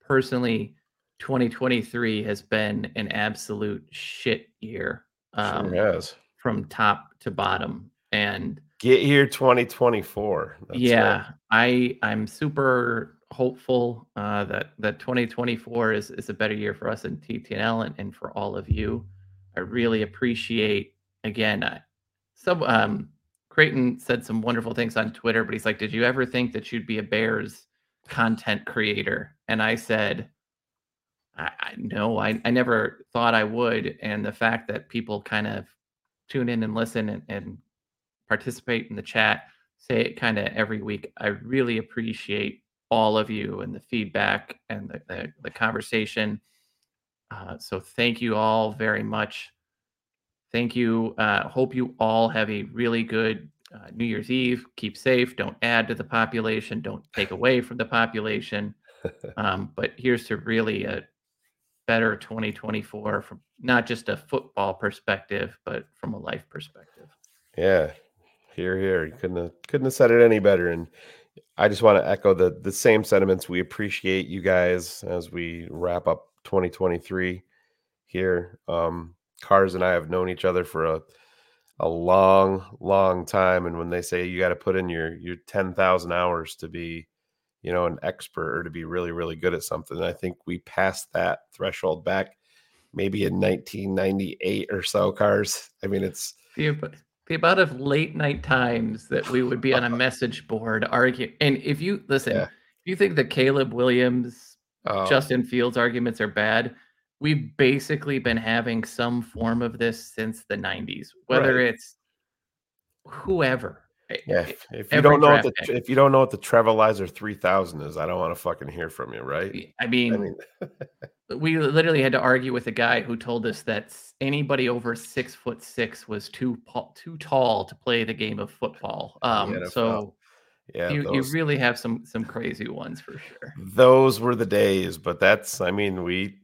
Speaker 6: personally, 2023 has been an absolute shit year um,
Speaker 2: sure has.
Speaker 6: from top to bottom. And
Speaker 2: Get here 2024. That's
Speaker 6: yeah,
Speaker 2: right.
Speaker 6: I I'm super hopeful uh, that that 2024 is is a better year for us in TTNL and, and for all of you. I really appreciate again. Uh, some um, Creighton said some wonderful things on Twitter, but he's like, "Did you ever think that you'd be a Bears content creator?" And I said, I, I no, I, I never thought I would. And the fact that people kind of tune in and listen and, and participate in the chat, say it kind of every week, I really appreciate all of you and the feedback and the, the, the conversation. Uh, so thank you all very much. Thank you. Uh, hope you all have a really good uh, New Year's Eve. Keep safe. Don't add to the population. Don't take [LAUGHS] away from the population. Um, but here's to really a better 2024 from not just a football perspective, but from a life perspective.
Speaker 2: Yeah. Here, here. You couldn't have couldn't have said it any better. And I just want to echo the the same sentiments. We appreciate you guys as we wrap up 2023 here. Um, Cars and I have known each other for a a long, long time. And when they say you got to put in your your 10,000 hours to be, you know, an expert or to be really, really good at something, I think we passed that threshold back maybe in 1998 or so. Cars. I mean, it's
Speaker 6: The, the amount of late night times that we would be on a [LAUGHS] message board arguing. And if you listen,
Speaker 2: Yeah.
Speaker 6: if you think the Caleb Williams,
Speaker 2: uh,
Speaker 6: Justin Fields arguments are bad, we've basically been having some form of this since the 90s, whether
Speaker 2: Right.
Speaker 6: it's whoever. I-
Speaker 2: Yeah, if, if you don't know what the
Speaker 6: pick.
Speaker 2: if you don't know what the three thousand is, I don't want to fucking hear from you, right?
Speaker 6: I mean,
Speaker 2: I mean, [LAUGHS]
Speaker 6: we literally had to argue with a guy who told us that anybody over six foot six was too too tall to play the game of football. Um, so
Speaker 2: yeah,
Speaker 6: you, you really have some some crazy ones for sure.
Speaker 2: those were the days. But that's, I mean, we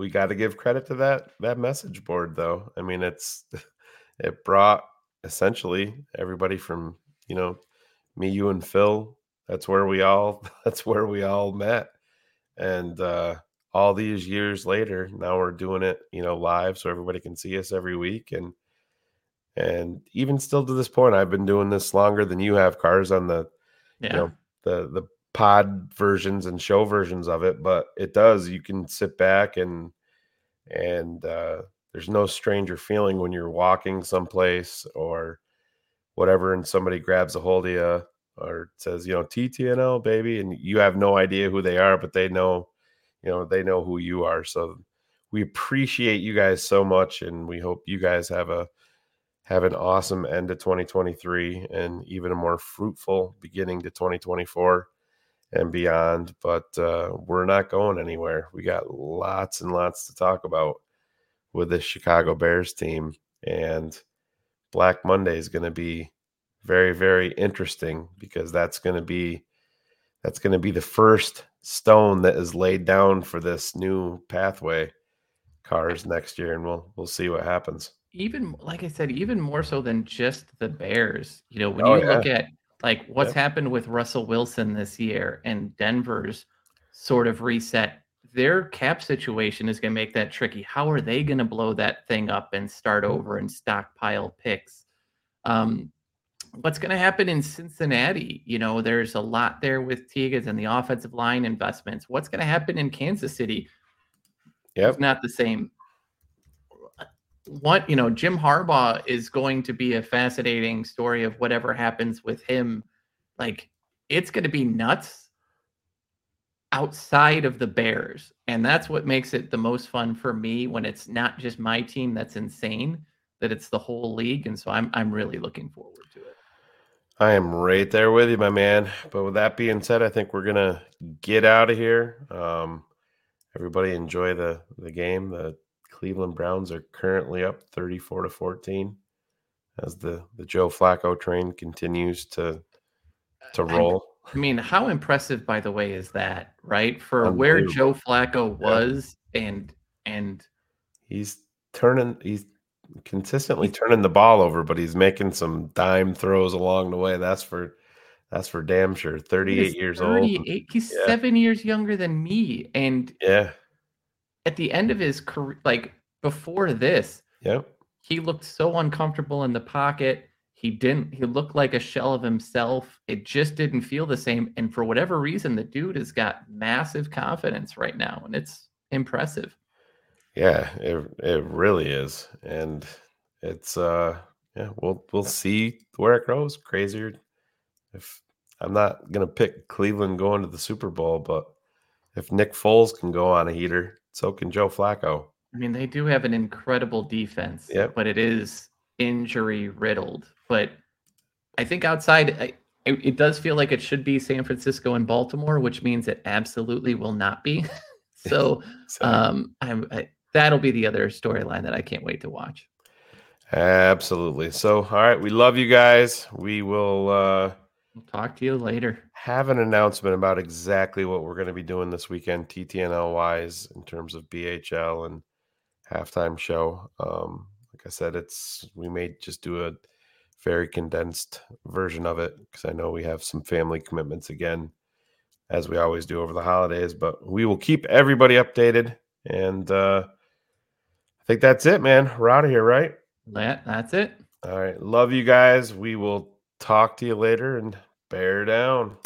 Speaker 2: we got to give credit to that that message board, though. I mean, it's [LAUGHS] it brought essentially everybody from you know me, you, and Phil. That's where we all [LAUGHS] that's where we all met, and uh all these years later, now we're doing it, you know, live so everybody can see us every week and and even still to this point, I've been doing this longer than you have cars on the
Speaker 6: Yeah.
Speaker 2: you know the the pod versions and show versions of it, but it does you can sit back and and uh there's no stranger feeling when you're walking someplace or whatever and somebody grabs a hold of you or says, you know, TTNL baby and you have no idea who they are, but they know, you know, they know who you are. So we appreciate you guys so much and we hope you guys have a have an awesome end to 2023 and even a more fruitful beginning to 2024 and beyond. But uh, we're not going anywhere. We got lots and lots to talk about with this Chicago Bears team. And Black Monday is going to be very, very interesting because that's going to be that's going to be the first stone that is laid down for this new pathway cars next year and we'll we'll see what happens.
Speaker 6: even like I said, even more so than just the Bears. You know, when
Speaker 2: Oh,
Speaker 6: you look at like what's happened with Russell Wilson this year and Denver's sort of reset, their cap situation is going to make that tricky. How are they going to blow that thing up and start over and stockpile picks? Um, what's going to happen in Cincinnati? You know, there's a lot there with Tigas and the offensive line investments. What's going to happen in Kansas City?
Speaker 2: Yep.
Speaker 6: it's not the same. What you know, Jim Harbaugh is going to be a fascinating story of whatever happens with him. Like it's going to be nuts outside of the Bears, and that's what makes it the most fun for me when it's not just my team that's insane, that it's the whole league, and so I'm I'm really looking forward to it.
Speaker 2: I am right there with you, my man. But with that being said, I think we're gonna get out of here. Um, everybody enjoy the the game. The Cleveland Browns are currently up 34 to 14 as the the Joe Flacco train continues to uh,
Speaker 6: to
Speaker 2: roll.
Speaker 6: I mean, how impressive, by the way, is that, right? For where Joe Flacco
Speaker 2: Yeah.
Speaker 6: was and and
Speaker 2: He's turning he's consistently turning the ball over, but he's making some dime throws along the way. That's for That's for damn sure. 38
Speaker 6: He's
Speaker 2: years old.
Speaker 6: 38. He's
Speaker 2: Yeah.
Speaker 6: seven years younger than me. And
Speaker 2: Yeah.
Speaker 6: At the end of his career, like before this,
Speaker 2: Yep.
Speaker 6: he looked so uncomfortable in the pocket. He didn't, he looked like a shell of himself. It just didn't feel the same. And for whatever reason, the dude has got massive confidence right now. And it's impressive.
Speaker 2: Yeah, it it really is. And it's uh yeah, we'll we'll see where it goes. Crazier if I'm not gonna pick Cleveland going to the Super Bowl, but if Nick Foles can go on a heater, so can Joe Flacco.
Speaker 6: I mean, they do have an incredible defense,
Speaker 2: Yep.
Speaker 6: but it is injury riddled. But I think outside, I, it, it does feel like it should be San Francisco and Baltimore, which means it absolutely will not be. [LAUGHS] [LAUGHS]
Speaker 2: so
Speaker 6: um, I'm I, that'll be the other storyline that I can't wait to watch.
Speaker 2: absolutely. So all right, we love you guys. We will uh
Speaker 6: We'll talk to you later.
Speaker 2: Have an announcement about exactly what we're going to be doing this weekend, TTNL wise, in terms of BHL and halftime show. Um, like I said, it's we may just do a very condensed version of it because I know we have some family commitments again, as we always do over the holidays. But we will keep everybody updated, and uh, I think that's it, man. We're out of here, right?
Speaker 6: That, that's it.
Speaker 2: All right, love you guys. We will talk to you later, and bear down.